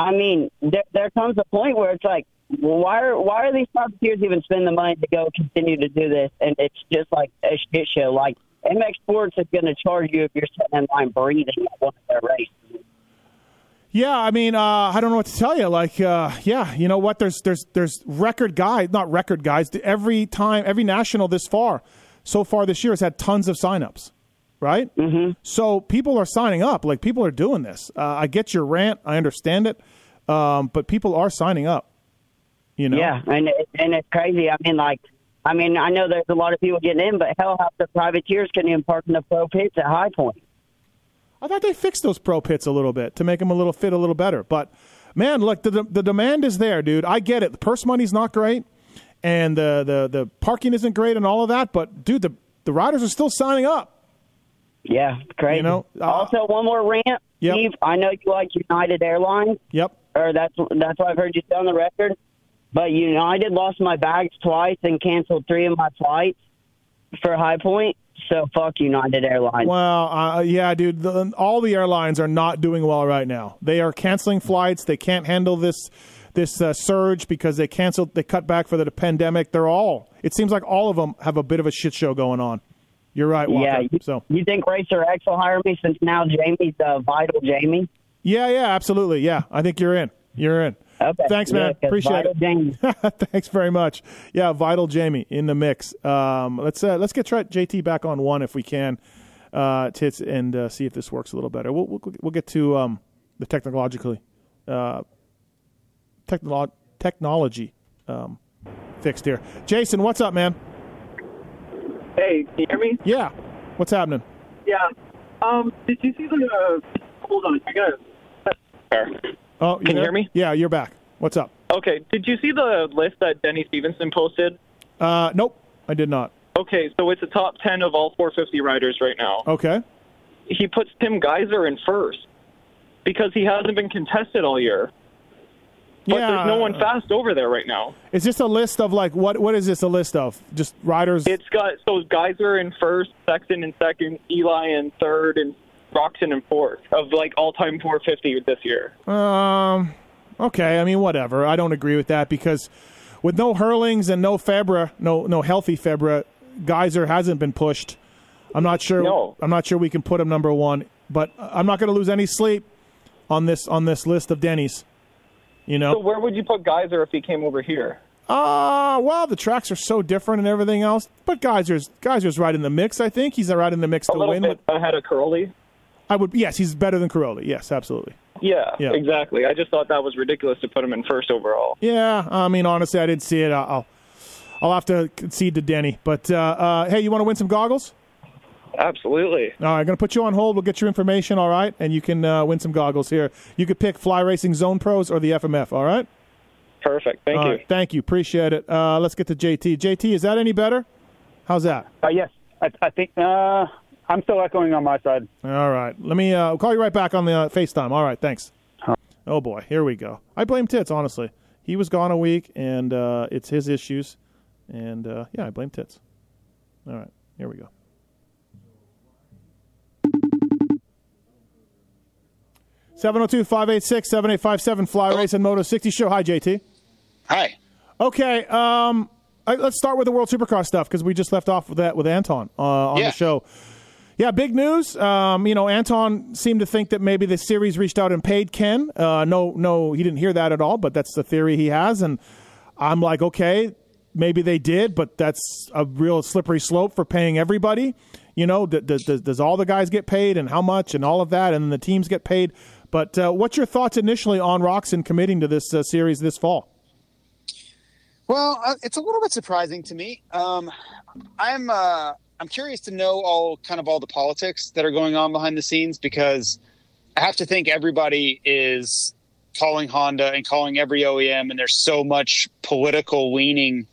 [SPEAKER 11] I mean, there, there comes a point where it's like, why are why are these privateers even spending the money to go continue to do this? And it's just like a shit show. Like MX Sports is going to charge you if you're sitting in line breathing at one of their races.
[SPEAKER 4] Yeah, I mean, uh, I don't know what to tell you. Like, uh, yeah, you know what? There's there's there's record guys, not record guys. Every time, every national this far, so far this year has had tons of signups, right? Mm-hmm. So people are signing up. Like people are doing this. Uh, I get your rant. I understand it, um, but people are signing up. You know?
[SPEAKER 11] Yeah, and and it's crazy. I mean, like, I mean, I know there's a lot of people getting in, but hell, half the privateers can even park in the pro pits at High Point.
[SPEAKER 4] I thought they fixed those pro pits a little bit to make them a little fit a little better. But man, look, the the demand is there, dude. I get it. The purse money's not great, and the the the parking isn't great, and all of that. But dude, the the riders are still signing up.
[SPEAKER 11] Yeah, crazy.
[SPEAKER 4] You know, uh,
[SPEAKER 11] also, one more rant, Steve. I know you like United Airlines,
[SPEAKER 4] Yep.
[SPEAKER 11] Or that's that's what I've heard you say on the record. but United lost my bags twice and canceled three of my flights for High Point. So fuck United Airlines.
[SPEAKER 4] Well, uh, yeah, dude. The, all the airlines are not doing well right now. They are canceling flights. They can't handle this this uh, surge because they canceled. They cut back for the pandemic. They're all. It seems like all of them have a bit of a shit show going on. You're right, Walker.
[SPEAKER 11] Yeah, you,
[SPEAKER 4] so
[SPEAKER 11] you think Racer X will hire me since now Jamie's uh, vital Jamie?
[SPEAKER 4] Yeah, yeah, absolutely. Yeah, I think you're in. You're in.
[SPEAKER 11] Okay.
[SPEAKER 4] Thanks, man.
[SPEAKER 11] Yeah, 'cause
[SPEAKER 4] Appreciate it.
[SPEAKER 11] Jamie.
[SPEAKER 4] Thanks very much. Yeah, Vital Jamie in the mix. Um, let's uh, let's get try- JT back on one if we can, uh, tits, and uh, see if this works a little better. We'll we'll, we'll get to um, the technologically uh, technolo- technology um, fixed here. Jason, what's up, man?
[SPEAKER 12] Hey, can you hear me?
[SPEAKER 4] Yeah, what's happening?
[SPEAKER 12] Yeah. Um, did you see the? Uh, hold on, I got.
[SPEAKER 4] Oh,
[SPEAKER 12] Can you hear me?
[SPEAKER 4] Yeah, you're back. What's up?
[SPEAKER 12] Okay. Did you see the list that Denny Stevenson posted?
[SPEAKER 4] Uh, nope, I did not.
[SPEAKER 12] Okay, so it's a top ten of all 450 riders right now.
[SPEAKER 4] Okay.
[SPEAKER 12] He puts Tim Gajser in first because he hasn't been contested all year. But
[SPEAKER 4] Yeah.
[SPEAKER 12] there's no one fast over there right now.
[SPEAKER 4] Is this a list of like what? What is this a list of? Just riders?
[SPEAKER 12] It's got so Gajser in first, Sexton in second, Eli in third, and Roczen in fourth of like all-time 450 this year.
[SPEAKER 4] Um. Okay. I mean, whatever. I don't agree with that because with no Herlings and no Febvre, no no healthy Febvre, Gajser hasn't been pushed. I'm not sure.
[SPEAKER 12] No.
[SPEAKER 4] I'm not sure we can put him number one. But I'm not going to lose any sleep on this on this list of Denny's. You know.
[SPEAKER 12] So where would you put Gajser if he came over here?
[SPEAKER 4] Uh, well, the tracks are so different and everything else. But Gajser's Gajser's right in the mix. I think he's right in the mix
[SPEAKER 12] A
[SPEAKER 4] to
[SPEAKER 12] little
[SPEAKER 4] win.
[SPEAKER 12] bit ahead of Curly.
[SPEAKER 4] I would. Yes, he's better than Cairoli. Yes, absolutely.
[SPEAKER 12] Yeah,
[SPEAKER 4] Yeah.
[SPEAKER 12] exactly. I just thought that was ridiculous to put him in first overall.
[SPEAKER 4] Yeah, I mean, honestly, I didn't see it. I'll, I'll have to concede to Denny. But uh, uh, hey, you want to win some goggles?
[SPEAKER 12] Absolutely.
[SPEAKER 4] All right, I'm going to put you on hold. We'll get your information, all right? And you can uh, win some goggles here. You could pick Fly Racing Zone Pros or the FMF, all right?
[SPEAKER 12] Perfect. Thank
[SPEAKER 4] All
[SPEAKER 12] you.
[SPEAKER 4] right, thank you. Appreciate it. Uh, let's get to JT. JT, is that any better? How's that?
[SPEAKER 10] Uh, yes, I, I think uh, I'm still echoing on my side.
[SPEAKER 4] All right. Let me uh, call you right back on the uh, FaceTime. All right, thanks. Oh, boy. Here we go. I blame Tits, honestly. He was gone a week, and uh, it's his issues. And, uh, yeah, I blame Tits. All right. Here we go. Seven zero two five eight six seven eight five seven Fly Race and Moto 60 Show. Hi, JT.
[SPEAKER 13] Hi.
[SPEAKER 4] Okay. Um, I, let's start with the World Supercross stuff because we just left off with that with Anton uh, on
[SPEAKER 13] Yeah.
[SPEAKER 4] the show. Yeah, big news. Um, you know, Anton seemed to think that maybe the series reached out and paid Ken. Uh, no, no, he didn't hear that at all. But that's the theory he has, and I'm like, okay, maybe they did, but that's a real slippery slope for paying everybody. You know, does, does all the guys get paid, and how much, and all of that, and the teams get paid. But uh, what's your thoughts initially on Roczen committing to this uh, series this fall?
[SPEAKER 13] Well, uh, it's a little bit surprising to me. Um, I'm uh, I'm curious to know all kind of all the politics that are going on behind the scenes because I have to think everybody is calling Honda and calling every OEM, and there's so much political leaning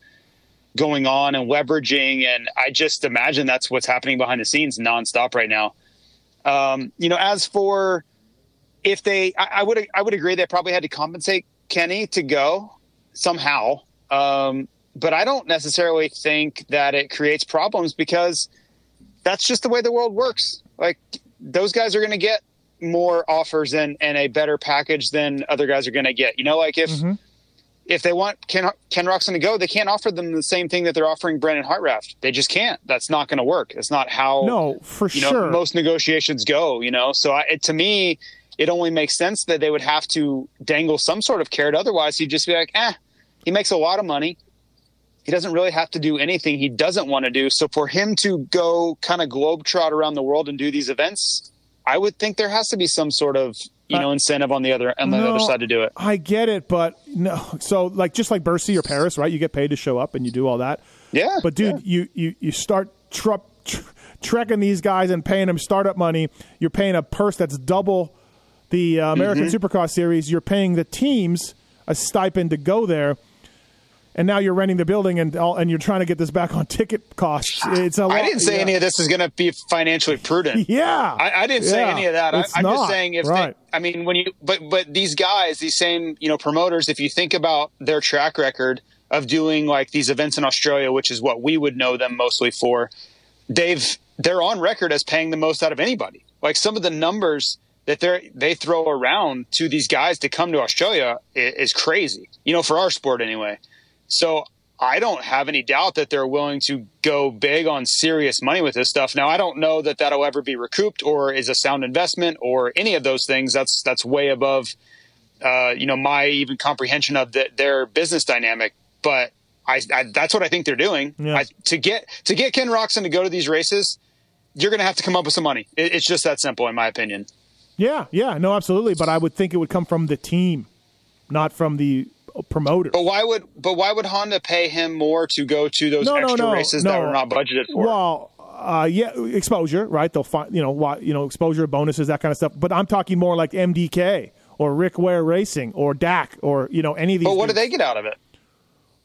[SPEAKER 13] going on and leveraging, and I just imagine that's what's happening behind the scenes nonstop right now. Um, you know, as for if they, I, I would I would agree they probably had to compensate Kenny to go somehow. Um, but I don't necessarily think that it creates problems because that's just the way the world works. Like those guys are going to get more offers and, and a better package than other guys are going to get. You know, like if if they want Ken Ken Roczen to go, they can't offer them the same thing that they're offering Brandon Hartranft. They just can't. That's not going to work. It's not how
[SPEAKER 4] No, for
[SPEAKER 13] you know
[SPEAKER 4] sure.
[SPEAKER 13] most negotiations go. You know, so I, it, to me, it only makes sense that they would have to dangle some sort of carrot. Otherwise, he'd just be like, eh, he makes a lot of money. He doesn't really have to do anything he doesn't want to do. So for him to go kind of globetrot around the world and do these events, I would think there has to be some sort of you know incentive on the other on the
[SPEAKER 4] No,
[SPEAKER 13] other side to do it.
[SPEAKER 4] I get it, but no. So like just like Bercy or Paris, right? You get paid to show up and you do all that.
[SPEAKER 13] Yeah.
[SPEAKER 4] But dude, you you you start tr- tr- trekking these guys and paying them startup money. You're paying a purse that's double the uh, American
[SPEAKER 13] Mhm.
[SPEAKER 4] Supercross series. You're paying the teams a stipend to go there. And now you're renting the building and all, and you're trying to get this back on ticket costs. It's a lot,
[SPEAKER 13] I didn't say
[SPEAKER 4] yeah.
[SPEAKER 13] any of this is going to be financially prudent.
[SPEAKER 4] Yeah,
[SPEAKER 13] I, I didn't say
[SPEAKER 4] Yeah,
[SPEAKER 13] any of that. I,
[SPEAKER 4] it's
[SPEAKER 13] I'm
[SPEAKER 4] not.
[SPEAKER 13] just saying if
[SPEAKER 4] Right.
[SPEAKER 13] they, I mean, when you, but but these guys, these same you know promoters, if you think about their track record of doing like these events in Australia, which is what we would know them mostly for, they've they're on record as paying the most out of anybody. Like some of the numbers that they they throw around to these guys to come to Australia is, is crazy. You know, for our sport anyway. So I don't have any doubt that they're willing to go big on serious money with this stuff. Now I don't know that that'll ever be recouped or is a sound investment or any of those things. That's that's way above, uh, you know, my even comprehension of the, their business dynamic. But I, I that's what I think they're doing.
[SPEAKER 4] Yeah.
[SPEAKER 13] I, to get to get Ken Roczen to go to these races, you're going to have to come up with some money. It, it's just that simple, in my opinion.
[SPEAKER 4] Yeah, yeah, no, absolutely. But I would think it would come from the team, not from the promoter.
[SPEAKER 13] But why would but why would Honda pay him more to go to those
[SPEAKER 4] No, no,
[SPEAKER 13] extra
[SPEAKER 4] no,
[SPEAKER 13] races that were not budgeted for?
[SPEAKER 4] Well, uh, yeah, exposure, right? They'll find, you know, why, you know, exposure bonuses, that kind of stuff. But I'm talking more like MDK or Rick Ware Racing or DAC or you know any of these.
[SPEAKER 13] but what do they get out of it?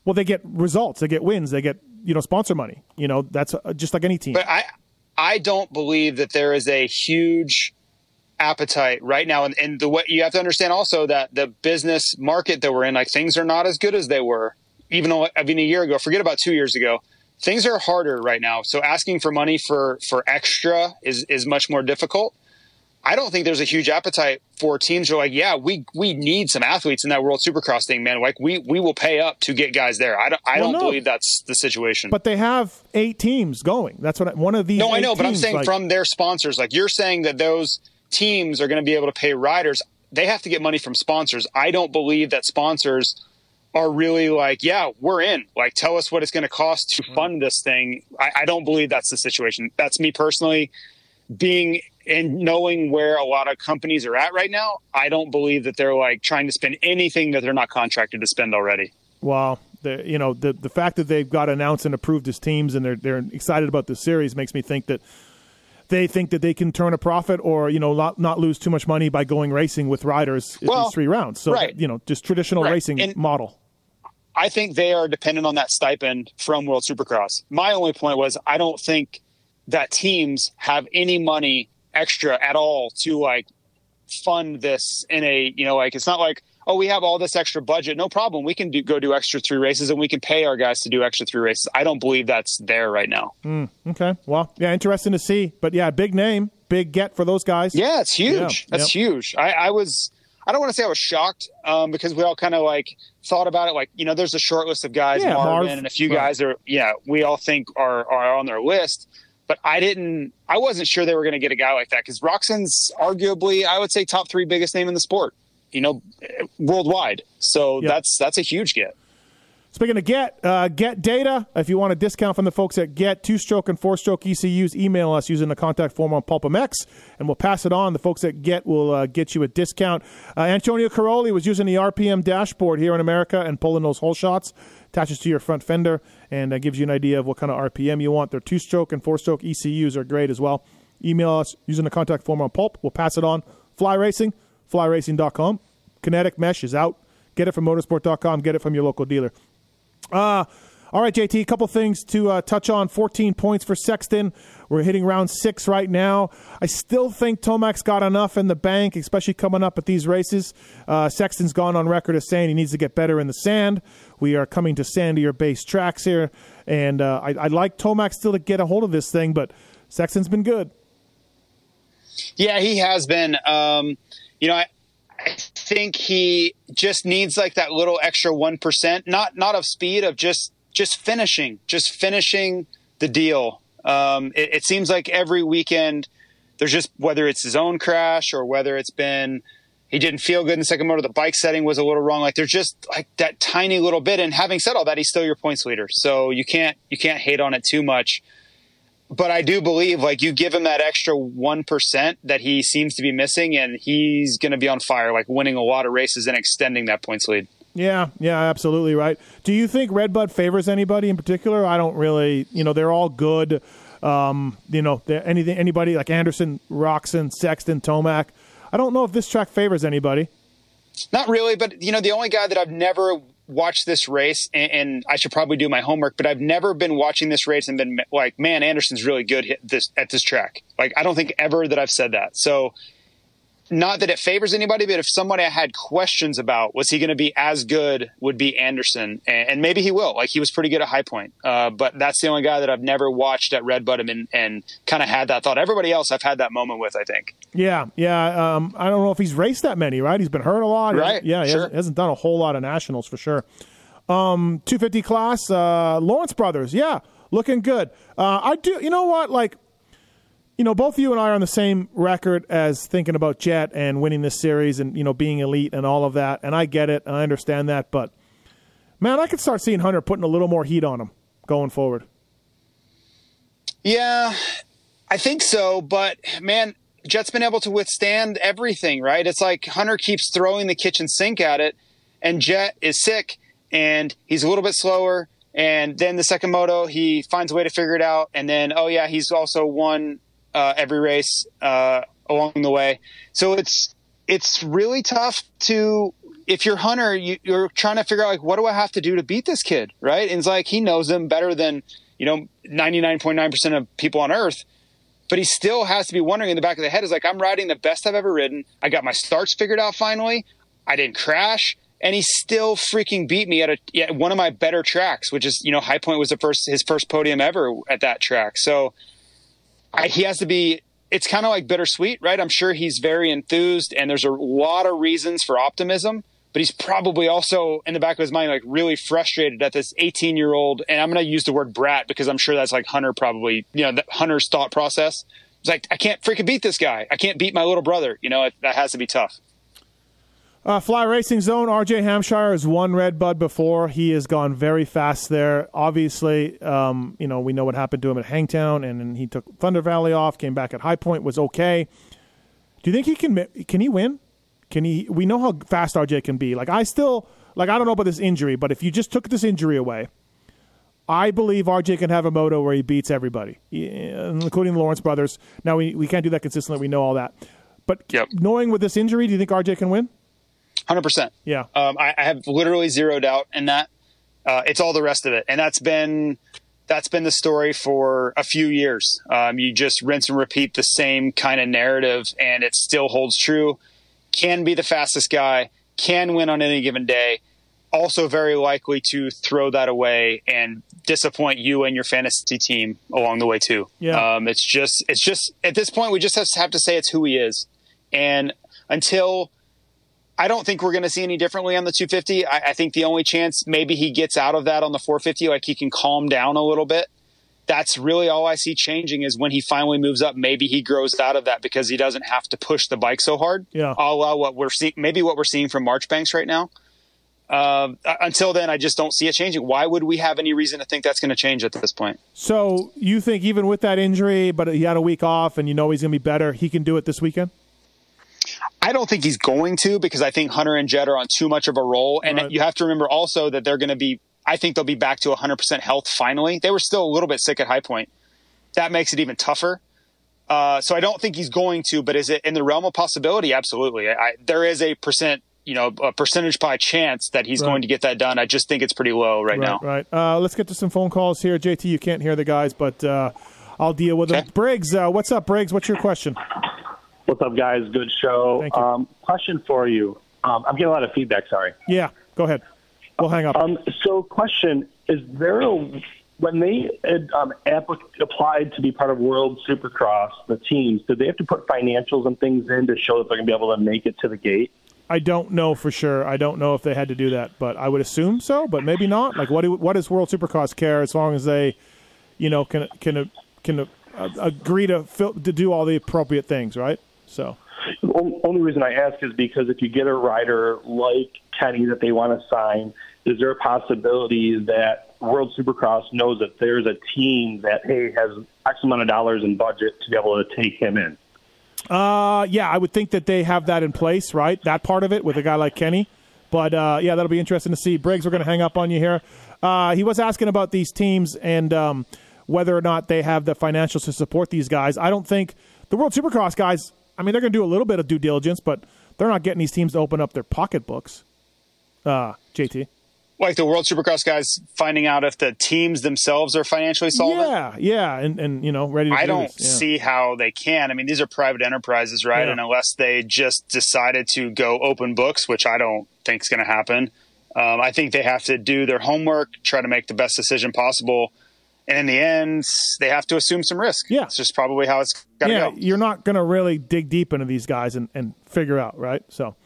[SPEAKER 4] Well, they get results, they get wins, they get you know sponsor money. You know, that's uh, just like any team.
[SPEAKER 13] But I I don't believe that there is a huge appetite right now and, and the way you have to understand also that the business market that we're in like things are not as good as they were even though I mean a year ago forget about 2 years ago things are harder right now so asking for money for for extra is is much more difficult I don't think there's a huge appetite for teams who are like, yeah, we we need some athletes in that World Supercross thing, man. Like we we will pay up to get guys there. I don't I
[SPEAKER 4] Well,
[SPEAKER 13] don't
[SPEAKER 4] no.
[SPEAKER 13] believe that's the situation.
[SPEAKER 4] But they have eight teams going. That's what I, one of these.
[SPEAKER 13] No, I know, but I'm saying
[SPEAKER 4] like-
[SPEAKER 13] from their sponsors. Like you're saying that those teams are going to be able to pay riders. They have to get money from sponsors. I don't believe that sponsors are really like, yeah, we're in. Like, tell us what it's going to cost to
[SPEAKER 4] Mm-hmm.
[SPEAKER 13] fund this thing. I, I don't believe that's the situation. That's me personally being and knowing where a lot of companies are at right now. I don't believe that they're like trying to spend anything that they're not contracted to spend already.
[SPEAKER 4] Well, the you know the the fact that they've got announced and approved as teams and they're they're excited about this series makes me think that they think that they can turn a profit or you know not not lose too much money by going racing with riders in
[SPEAKER 13] Well,
[SPEAKER 4] these three rounds. So
[SPEAKER 13] right.
[SPEAKER 4] you know just traditional
[SPEAKER 13] Right.
[SPEAKER 4] racing
[SPEAKER 13] And-
[SPEAKER 4] model.
[SPEAKER 13] I think they are dependent on that stipend from World Supercross. My only point was I don't think that teams have any money extra at all to like fund this in a you know like it's not like oh we have all this extra budget no problem we can do, go do extra three races and we can pay our guys to do extra three races. I don't believe that's there right now.
[SPEAKER 4] Hmm, okay, well, yeah, interesting to see, but yeah, big name, big get for those guys.
[SPEAKER 13] Yeah, it's huge.
[SPEAKER 4] Yeah,
[SPEAKER 13] That's
[SPEAKER 4] yeah.
[SPEAKER 13] huge. I, I was, I don't want to say I was shocked um, because we all kind of like thought about it. Like, you know, there's a short list of guys,
[SPEAKER 4] Yeah,
[SPEAKER 13] Marvin,
[SPEAKER 4] Marv.
[SPEAKER 13] and a few
[SPEAKER 4] Right.
[SPEAKER 13] guys are, yeah, we all think are, are on their list. But I didn't, I wasn't sure they were going to get a guy like that because Roczen's arguably, I would say, top three biggest name in the sport, you know, worldwide. So
[SPEAKER 4] Yeah.
[SPEAKER 13] that's, that's a huge get.
[SPEAKER 4] Speaking of Get, uh, Get Data, if you want a discount from the folks at Get, two stroke and four stroke ECUs, email us using the contact form on PulpMX, and we'll pass it on. The folks at Get will uh, get you a discount. Uh, Antonio Cairoli was using the RPM dashboard here in America and pulling those hole shots, attaches to your front fender, and uh, gives you an idea of what kind of RPM you want. Their two stroke and four stroke ECUs are great as well. Email us using the contact form on Pulp. We'll pass it on. Fly Racing, flyracing.com. Kinetic Mesh is out. Get it from motosport.com. Get it from your local dealer. Uh, all right, JT, a couple things to uh, touch on. 14 points for Sexton. We're hitting round six right now. I still think Tomac's got enough in the bank, especially coming up at these races. Uh, Sexton's gone on record as saying he needs to get better in the sand. We are coming to sandier based tracks here, and uh, I, I'd like Tomac still to get a hold of this thing, but Sexton's been good.
[SPEAKER 13] Yeah, he has been. Um, you know, I, I think he just needs like that little extra one percent, not not of speed, of just just finishing, just finishing the deal. Um, it, it seems like every weekend there's just whether it's his own crash or whether it's been he didn't feel good in the second motor, the bike setting was a little wrong. Like there's just like that tiny little bit. And having said all that, he's still your points leader, so you can't you can't hate on it too much but I do believe like you give him that extra one percent that he seems to be missing, and he's going to be on fire, like winning a lot of races and extending that points lead.
[SPEAKER 4] Yeah, yeah, absolutely right. Do you think Redbud favors anybody in particular? I don't really. You know, they're all good. Um, you know, they're- anything, anybody like Anderson, Roczen, Sexton, Tomac. I don't know if this track favors anybody.
[SPEAKER 13] Not really, but you know, the only guy that I've never watched this race, and, and I should probably do my homework, but I've never been watching this race and been like, man, Anderson's really good this at this track. Like, I don't think ever that I've said that. So, not that it favors anybody, but if somebody I had questions about was he going to be as good, would be Anderson, and, and maybe he will. Like he was pretty good at High Point, uh, but that's the only guy that I've never watched at Red Bottom and, and kind of had that thought. Everybody else I've had that moment with. I think.
[SPEAKER 4] Yeah, yeah. Um, I don't know if he's raced that many, right? He's been hurt a lot.
[SPEAKER 13] Right,
[SPEAKER 4] Yeah, he
[SPEAKER 13] sure.
[SPEAKER 4] hasn't, hasn't done a whole lot of nationals for sure. Um, 250 class, uh, Lawrence Brothers. Yeah, looking good. Uh, I do. You know what? Like, you know, both you and I are on the same record as thinking about Jett and winning this series and you know being elite and all of that. And I get it. and I understand that. But man, I could start seeing Hunter putting a little more heat on him going forward.
[SPEAKER 13] Yeah, I think so. But man, Jett's been able to withstand everything, right? It's like Hunter keeps throwing the kitchen sink at it, and Jett is sick and he's a little bit slower. And then the second moto, he finds a way to figure it out. And then, oh yeah, he's also won uh, every race uh, along the way. So it's it's really tough to if you're Hunter, you, you're trying to figure out like what do I have to do to beat this kid, right? And it's like he knows him better than you know 99.9% of people on earth but he still has to be wondering in the back of the head is like i'm riding the best i've ever ridden i got my starts figured out finally i didn't crash and he still freaking beat me at a at one of my better tracks which is you know high point was the first his first podium ever at that track so I, he has to be it's kind of like bittersweet right? I'm sure he's very enthused and there's a lot of reasons for optimism but he's probably also in the back of his mind like really frustrated at this 18 year old and i'm going to use the word brat because i'm sure that's like hunter probably you know that hunter's thought process. It's like i can't freaking beat this guy. I can't beat my little brother. You know it, that has to be tough
[SPEAKER 4] Uh, Fly Racing Zone, RJ Hampshire has won Red Bud before. He has gone very fast there. Obviously, um, you know, we know what happened to him at Hangtown, and then he took Thunder Valley off, came back at High Point, was okay. Do you think he can can he win? Can he we know how fast RJ can be. Like I still like I don't know about this injury, but if you just took this injury away, I believe RJ can have a moto where he beats everybody, including the Lawrence brothers. Now we, we can't do that consistently. We know all that. But knowing with this injury, do you think RJ can win?
[SPEAKER 13] Hundred percent.
[SPEAKER 4] Yeah.
[SPEAKER 13] Um, I, I have literally zero doubt in that. Uh, it's all the rest of it, and that's been that's been the story for a few years. Um, you just rinse and repeat the same kind of narrative, and it still holds true. Can be the fastest guy, can win on any given day. Also, very likely to throw that away and disappoint you and your fantasy team along the way too.
[SPEAKER 4] Yeah.
[SPEAKER 13] Um, it's just it's just at this point we just have to, have to say it's who he is, and until I don't think we're going to see any differently on the 250. I, I think the only chance maybe he gets out of that on the 450, like he can calm down a little bit. That's really all I see changing is when he finally moves up. Maybe he grows out of that because he doesn't have to push the bike so hard.
[SPEAKER 4] Yeah.
[SPEAKER 13] A la what we're seeing, maybe what we're seeing from Marchbanks right now. Uh, until then, I just don't see it changing. Why would we have any reason to think that's going to change at this point?
[SPEAKER 4] So you think even with that injury, but he had a week off, and you know he's going to be better, he can do it this weekend?
[SPEAKER 13] I don't think he's going to because I think Hunter and Jett are on too much of a roll. And
[SPEAKER 4] Right.
[SPEAKER 13] you have to remember also that they're going to be, I think they'll be back to 100% health finally. They were still a little bit sick at High Point. That makes it even tougher. Uh, so I don't think he's going to, but is it in the realm of possibility? Absolutely. I, there is a percent, you know, a percentage by chance that he's
[SPEAKER 4] Right.
[SPEAKER 13] going to get that done. I just think it's pretty low right, now.
[SPEAKER 4] Right. Uh, let's get to some phone calls here. JT, you can't hear the guys, but uh, I'll deal with them. Briggs, uh, what's up, Briggs? What's your question?
[SPEAKER 14] What's up, guys? Good show. Um, question for you. Um, I'm getting a lot of feedback. Sorry.
[SPEAKER 4] Yeah, go ahead. We'll hang up.
[SPEAKER 14] Um, so, question: Is there a when they had, um, applic- applied to be part of World Supercross, the teams, did they have to put financials and things in to show that they're going to be able to make it to the gate?
[SPEAKER 4] I don't know for sure. I don't know if they had to do that, but I would assume so. But maybe not. Like, what do, what does World Supercross care as long as they, you know, can can can uh, agree to fill, to do all the appropriate things, right? So
[SPEAKER 14] The only reason I ask is because if you get a rider like Kenny that they want to sign, is there a possibility that World Supercross knows that there's a team that hey has X amount of dollars in budget to be able to take him in?
[SPEAKER 4] Uh, yeah, I would think that they have that in place, right? That part of it with a guy like Kenny. But uh, yeah, that'll be interesting to see. Briggs, we're going to hang up on you here. Uh, he was asking about these teams and um, whether or not they have the financials to support these guys. I don't think the World Supercross guys. I mean, they're going to do a little bit of due diligence, but they're not getting these teams to open up their pocketbooks. Uh, JT.
[SPEAKER 13] like the World Supercross guys finding out if the teams themselves are financially solvent.
[SPEAKER 4] Yeah, yeah, and and you know, ready. to
[SPEAKER 13] I
[SPEAKER 4] do
[SPEAKER 13] don't
[SPEAKER 4] this. Yeah.
[SPEAKER 13] see how they can. I mean, these are private enterprises, right?
[SPEAKER 4] Yeah.
[SPEAKER 13] And unless they just decided to go open books, which I don't think is going to happen, um, I think they have to do their homework, try to make the best decision possible, and in the end, they have to assume some risk. Yeah, it's just probably how it's got to
[SPEAKER 4] yeah,
[SPEAKER 13] go.
[SPEAKER 4] you're not going to really dig deep into these guys and, and figure out, right? So,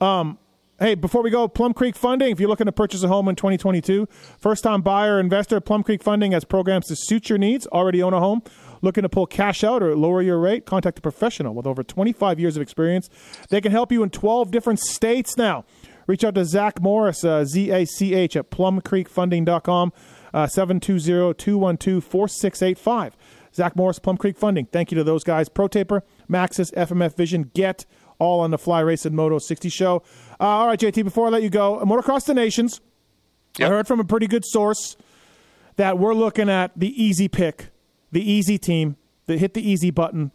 [SPEAKER 4] um, hey, before we go, Plum Creek Funding, if you're looking to purchase a home in 2022, first time buyer investor, Plum Creek Funding has programs to suit your needs. Already own a home? Looking to pull cash out or lower your rate? Contact a professional with over 25 years of experience. They can help you in 12 different states now. Reach out to Zach Morris, uh, Z A C H, at plumcreekfunding.com, 720 212 4685. Zach Morris, Plum Creek Funding. Thank you to those guys. Pro Taper, Maxxis, FMF Vision, Get, all on the Fly Racing Moto 60 show. Uh, all right, JT, before I let you go, Motocross the Nations. I heard from a pretty good source that we're looking at the easy pick, the easy team, that hit the easy button.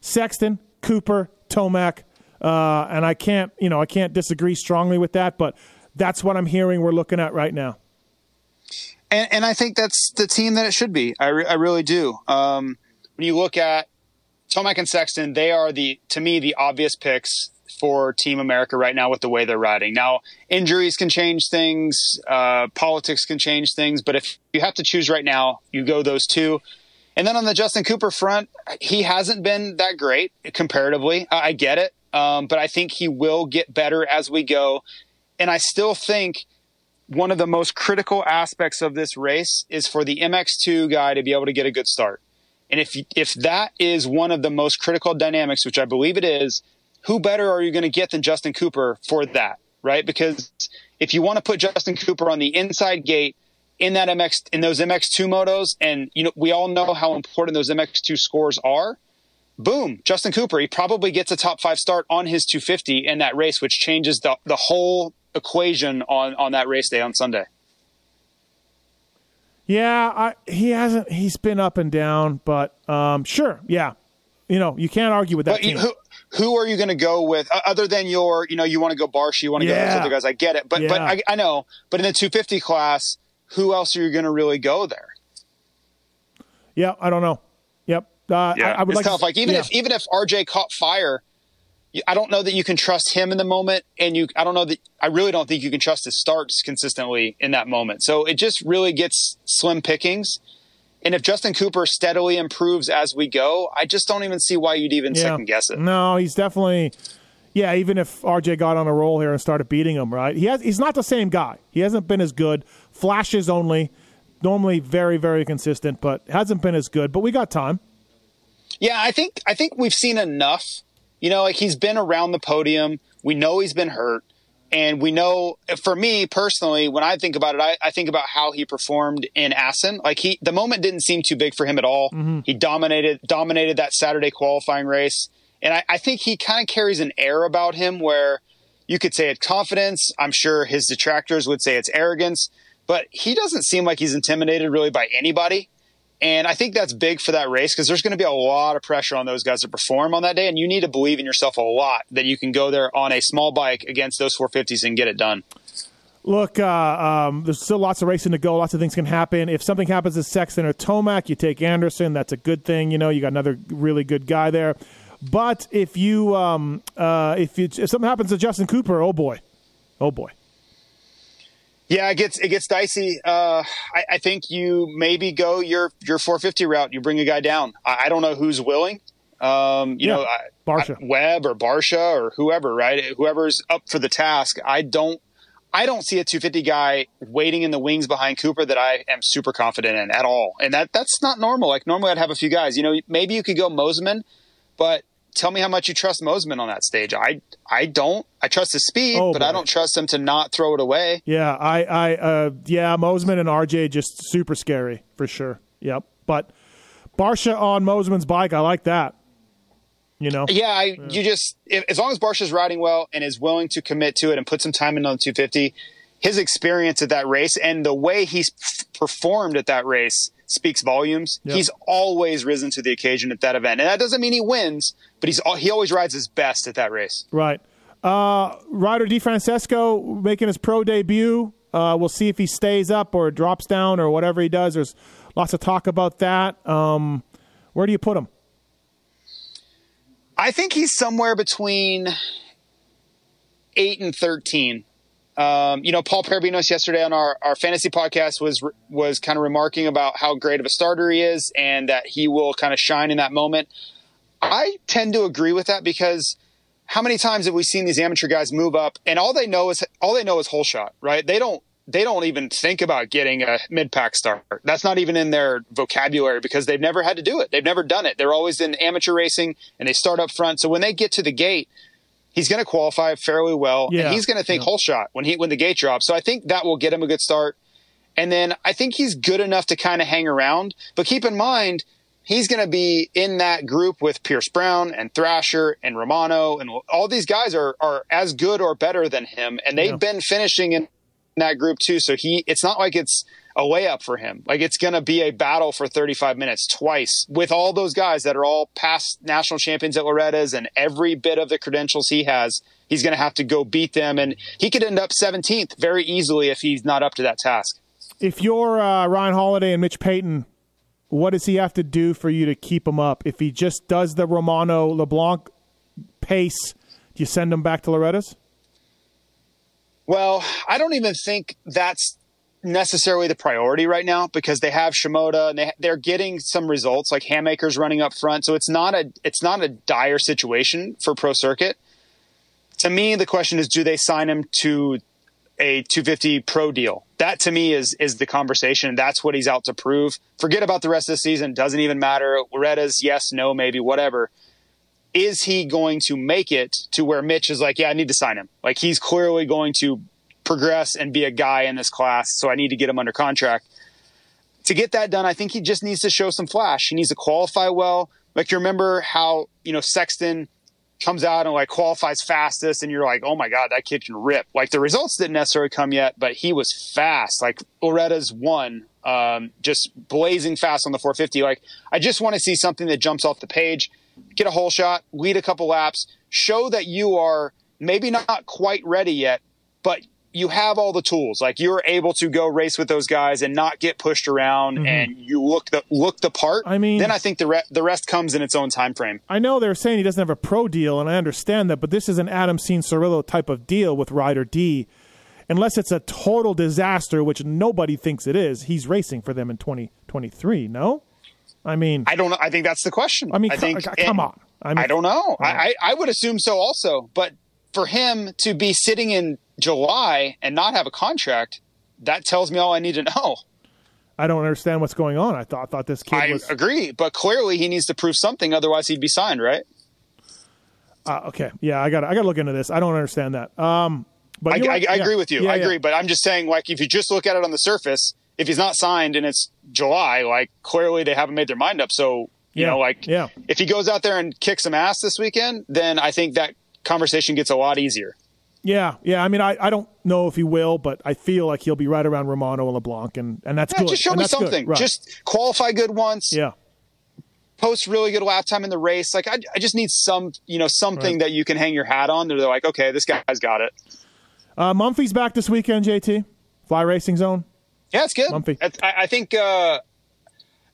[SPEAKER 4] Sexton, Cooper, Tomac, uh, and I can't, you know, I can't disagree strongly with that, but that's what I'm hearing we're looking at right now.
[SPEAKER 13] And, and I think that's the team that it should be. I, re- I really do. Um, when you look at Tomac and Sexton, they are the to me the obvious picks for Team America right now with the way they're riding. Now, injuries can change things, uh, politics can change things, but if you have to choose right now, you go those two. And then on the Justin Cooper front, he hasn't been that great comparatively. I, I get it, um, but I think he will get better as we go. And I still think one of the most critical aspects of this race is for the MX2 guy to be able to get a good start. And if if that is one of the most critical dynamics, which I believe it is, who better are you going to get than Justin Cooper for that, right? Because if you want to put Justin Cooper on the inside gate in that MX in those MX2 motos, and you know we all know how important those MX2 scores are. Boom, Justin Cooper. He probably gets a top five start on his 250 in that race, which changes the the whole equation on on that race day on Sunday.
[SPEAKER 4] Yeah, I, he hasn't. He's been up and down, but um, sure, yeah. You know, you can't argue with that
[SPEAKER 13] But you,
[SPEAKER 4] team.
[SPEAKER 13] who who are you going to go with uh, other than your you know you want to go Barsh, you want to go
[SPEAKER 4] Yeah.
[SPEAKER 13] those other guys? I get it, but but I, I know. But in the 250 class, who else are you going to really go there?
[SPEAKER 4] yeah, I don't know. Yep. Uh, I, I would
[SPEAKER 13] it's
[SPEAKER 4] like
[SPEAKER 13] tough.
[SPEAKER 4] to,
[SPEAKER 13] like even
[SPEAKER 4] yeah.
[SPEAKER 13] if even if RJ caught fire, you- I don't know that you can trust him in the moment, and you I don't know that I really don't think you can trust his starts consistently in that moment. So it just really gets slim pickings. And if Justin Cooper steadily improves as we go, I just don't even see why you'd even
[SPEAKER 4] Yeah.
[SPEAKER 13] second guess it.
[SPEAKER 4] No, he's definitely. Yeah, even if RJ got on a roll here and started beating him, right? He has. He's not the same guy. He hasn't been as good. Flashes only. Normally very very consistent, but hasn't been as good. But we got time.
[SPEAKER 13] Yeah, I think I think we've seen enough. You know, like he's been around the podium. We know he's been hurt. And we know for me personally, when I think about it, I, I think about how he performed in Assen. Like he the moment didn't seem too big for him at all. Mm-hmm. He dominated dominated that Saturday qualifying race. And I, I think he kind of carries an air about him where you could say it's confidence. I'm sure his detractors would say it's arrogance, but he doesn't seem like he's intimidated really by anybody. And I think that's big for that race because there's going to be a lot of pressure on those guys to perform on that day. And you need to believe in yourself a lot that you can go there on a small bike against those 450s and get it done.
[SPEAKER 4] Look, uh, um, there's still lots of racing to go. Lots of things can happen. If something happens to Sexton or Tomac, you take Anderson. That's a good thing. You know, you got another really good guy there. But if you um, uh, if you, if something happens to Justin Cooper, oh boy, oh boy.
[SPEAKER 13] Yeah, it gets it gets dicey. Uh, I, I think you maybe go your your 450 route. You bring a guy down. I, I don't know who's willing. Um, you
[SPEAKER 4] Yeah,
[SPEAKER 13] know, I, Barcia. Webb or Barcia or whoever, right? Whoever's up for the task. I don't. I don't see a 250 guy waiting in the wings behind Cooper that I am super confident in at all. And that that's not normal. Like normally I'd have a few guys. You know, maybe you could go Mosiman, but tell me how much you trust Mosiman on that stage. I I don't. I trust his speed,
[SPEAKER 4] Oh,
[SPEAKER 13] but I don't trust him to not throw it away.
[SPEAKER 4] Yeah, I, I, uh, yeah, Mosiman and RJ just super scary for sure. Yep, but Barcia on Mosiman's bike, I like that. You know,
[SPEAKER 13] Yeah, I, you just if, as long as Barcia's riding well and is willing to commit to it and put some time in on the 250, his experience at that race and the way he's performed at that race speaks volumes.
[SPEAKER 4] Yep.
[SPEAKER 13] He's always risen to the occasion at that event, and that doesn't mean he wins, but he's he always rides his best at that race.
[SPEAKER 4] right. Uh, Ryder Di Francesco making his pro debut Uh, we'll see if he stays up or drops down or whatever he does. There's lots of talk about that. Um, where do you put him?
[SPEAKER 13] I think he's somewhere between eight and thirteen. Um, you know, Paul Parabinos yesterday on our, our fantasy podcast was was kind of remarking about how great of a starter he is and that he will kind of shine in that moment. I tend to agree with that because how many times have we seen these amateur guys move up and all they know is all they know is hole shot, right? They don't they don't even think about getting a mid pack start. That's not even in their vocabulary because they've never had to do it. They've never done it. They're always in amateur racing and they start up front. So when they get to the gate, he's going to qualify fairly well
[SPEAKER 4] Yeah.
[SPEAKER 13] and he's going to think
[SPEAKER 4] Yeah.
[SPEAKER 13] hole shot when he when the gate drops. So I think that will get him a good start. And then I think he's good enough to kind of hang around. But keep in mind, he's going to be in that group with Pierce Brown and Thrasher and Romano and all these guys are are as good or better than him and they've
[SPEAKER 4] Yeah.
[SPEAKER 13] been finishing in that group too. So he it's not like it's a layup for him. Like it's going to be a battle for 35 minutes twice with all those guys that are all past national champions at Loretta's and every bit of the credentials he has. He's going to have to go beat them and he could end up 17th very easily if he's not up to that task.
[SPEAKER 4] If you're uh, Ryan Holiday and Mitch Payton, what does he have to do for you to keep him up? If he just does the Romano LeBlanc pace, do you send him back to Loretta's?
[SPEAKER 13] Well, I don't even think that's necessarily the priority right now because they have Shimoda and they, they're getting some results like Hammaker's running up front. So it's not a it's not a dire situation for Pro Circuit. To me, the question is, do they sign him to a 250 pro deal? That to me is is the conversation. That's what he's out to prove. Forget about the rest of the season. Doesn't even matter. Loretta's yes, no, maybe, whatever is he going to make it to where Mitch is like, yeah, I need to sign him. Like he's clearly going to progress and be a guy in this class, so I need to get him under contract. To get that done, I think he just needs to show some flash. He needs to qualify well. Like you remember how, you know, Sexton comes out and like qualifies fastest and you're like, "Oh my god, that kid can rip." Like the results didn't necessarily come yet, but he was fast. Like Loretta's one um, just blazing fast on the 450. Like I just want to see something that jumps off the page get a hole shot, lead a couple laps, show that you are maybe not quite ready yet, but you have all the tools. Like you're able to go race with those guys and not get pushed around,
[SPEAKER 4] Mhm.
[SPEAKER 13] and you look the look the part.
[SPEAKER 4] I mean-
[SPEAKER 13] then I think the re- the rest comes in its own time frame.
[SPEAKER 4] I know they're saying he doesn't have a pro deal, and I understand that, but this is an Adam Cianciarulo type of deal with Rider D. Unless it's a total disaster, which nobody thinks it is, he's racing for them in 2023, no? I mean,
[SPEAKER 13] I don't know. I think that's the question.
[SPEAKER 4] I mean,
[SPEAKER 13] I think
[SPEAKER 4] co- come on. I mean-
[SPEAKER 13] I don't know. I, I I would assume so also, but for him to be sitting in July and not have a contract, that tells me all I need to know.
[SPEAKER 4] I don't understand what's going on. I thought, I thought this kid
[SPEAKER 13] I
[SPEAKER 4] was.
[SPEAKER 13] agree, but clearly he needs to prove something, otherwise he'd be signed, right?
[SPEAKER 4] Uh, okay, yeah, I got I got to look into this. I don't understand that. Um, but
[SPEAKER 13] I, I,
[SPEAKER 4] right.
[SPEAKER 13] I
[SPEAKER 4] Yeah.
[SPEAKER 13] agree with you.
[SPEAKER 4] Yeah,
[SPEAKER 13] I
[SPEAKER 4] yeah.
[SPEAKER 13] agree, but I'm just saying, like, if you just look at it on the surface, if he's not signed and it's July, like, clearly they haven't made their mind up. So, you
[SPEAKER 4] Yeah.
[SPEAKER 13] know, like,
[SPEAKER 4] Yeah.
[SPEAKER 13] if he goes out there and kicks some ass this weekend, then I think that conversation gets a lot easier.
[SPEAKER 4] Yeah, yeah. I mean, I, I don't know if he will, but I feel like he'll be right around Romano and LeBlanc, and, and that's
[SPEAKER 13] Yeah,
[SPEAKER 4] good.
[SPEAKER 13] just show
[SPEAKER 4] And
[SPEAKER 13] me something.
[SPEAKER 4] Right.
[SPEAKER 13] Just qualify good once.
[SPEAKER 4] yeah.
[SPEAKER 13] Post really good lap time in the race. Like I, I just need some, you know, something
[SPEAKER 4] Right.
[SPEAKER 13] that you can hang your hat on. They're like, okay, this guy's got it.
[SPEAKER 4] Uh, Mumphy's back this weekend. JT, Fly Racing Zone.
[SPEAKER 13] Yeah, it's good.
[SPEAKER 4] Mumphy.
[SPEAKER 13] I, I think, uh,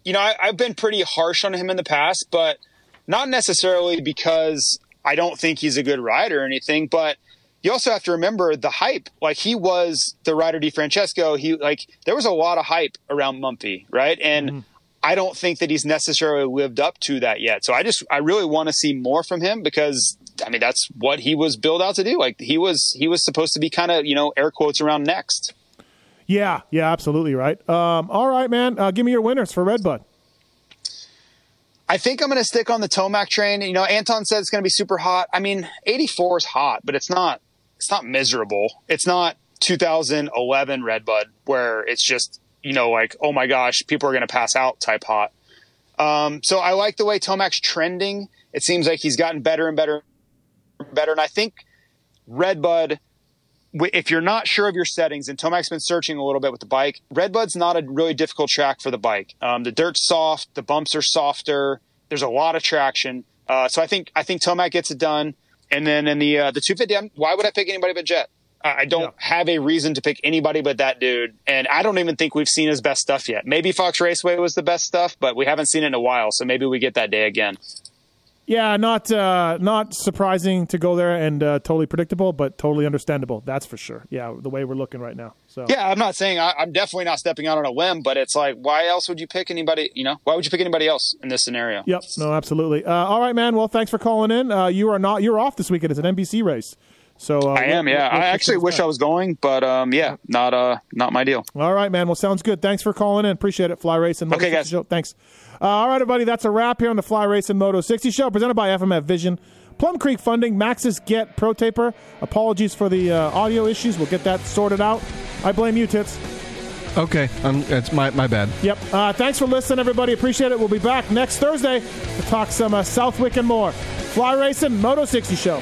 [SPEAKER 13] you know, I, I've been pretty harsh on him in the past, but not necessarily because I don't think he's a good rider or anything. But you also have to remember the hype. Like he was the rider Di Francesco. He like there was a lot of hype around Mumpy, right? And I don't think that he's necessarily lived up to that yet. So I just I really want to see more from him because I mean that's what he was built out to do. Like he was he was supposed to be kind of you know air quotes around next.
[SPEAKER 4] Yeah, yeah, absolutely right. Um, all right, man. Uh, give me your winners for Redbud.
[SPEAKER 13] I think I'm going to stick on the Tomac train. You know, Anton said it's going to be super hot. I mean, 84 is hot, but it's not. It's not miserable. It's not 2011 Redbud where it's just you know like oh my gosh, people are going to pass out type hot. Um, so I like the way Tomac's trending. It seems like he's gotten better and better, and better. And I think Redbud, if you're not sure of your settings, and Tomac's been searching a little bit with the bike, Redbud's not a really difficult track for the bike. Um, the dirt's soft, the bumps are softer. There's a lot of traction. Uh, so I think I think Tomac gets it done. And then in the uh, the 250, I'm, why would I pick anybody but Jett? I I don't have a reason to pick anybody but that dude, and I don't even think we've seen his best stuff yet. Maybe Fox Raceway was the best stuff, but we haven't seen it in a while, so maybe we get that day again.
[SPEAKER 4] Yeah, not uh, not surprising to go there and uh, totally predictable, but totally understandable. That's for sure. Yeah, the way we're looking right now. So
[SPEAKER 13] Yeah, I'm not saying I, I'm definitely not stepping out on a whim, but it's like, why else would you pick anybody? You know, why would you pick anybody else in this scenario?
[SPEAKER 4] Yep. No, absolutely. Uh, all right, man. Well, thanks for calling in. Uh, you are not. You're off this weekend. It's an NBC race. So uh,
[SPEAKER 13] I am,
[SPEAKER 4] we'll-
[SPEAKER 13] yeah.
[SPEAKER 4] we'll
[SPEAKER 13] I actually wish. I was going, but um, yeah, not uh, not my deal.
[SPEAKER 4] All right, man. Well, sounds good. Thanks for calling in. Appreciate it. Fly Racing. Moto
[SPEAKER 13] Okay,
[SPEAKER 4] 60
[SPEAKER 13] guys.
[SPEAKER 4] Show. Thanks. Uh, all right, everybody. That's a wrap here on the Fly Racing Moto 60 Show, presented by FMF Vision. Plum Creek Funding, Maxxis Get Pro Taper. Apologies for the uh, audio issues. We'll get that sorted out. I blame you, Tits.
[SPEAKER 5] Okay, um, it's my my bad.
[SPEAKER 4] Yep. Uh, thanks for listening, everybody. Appreciate it. We'll be back next Thursday to talk some uh, Southwick and more. Fly Racing Moto 60 Show.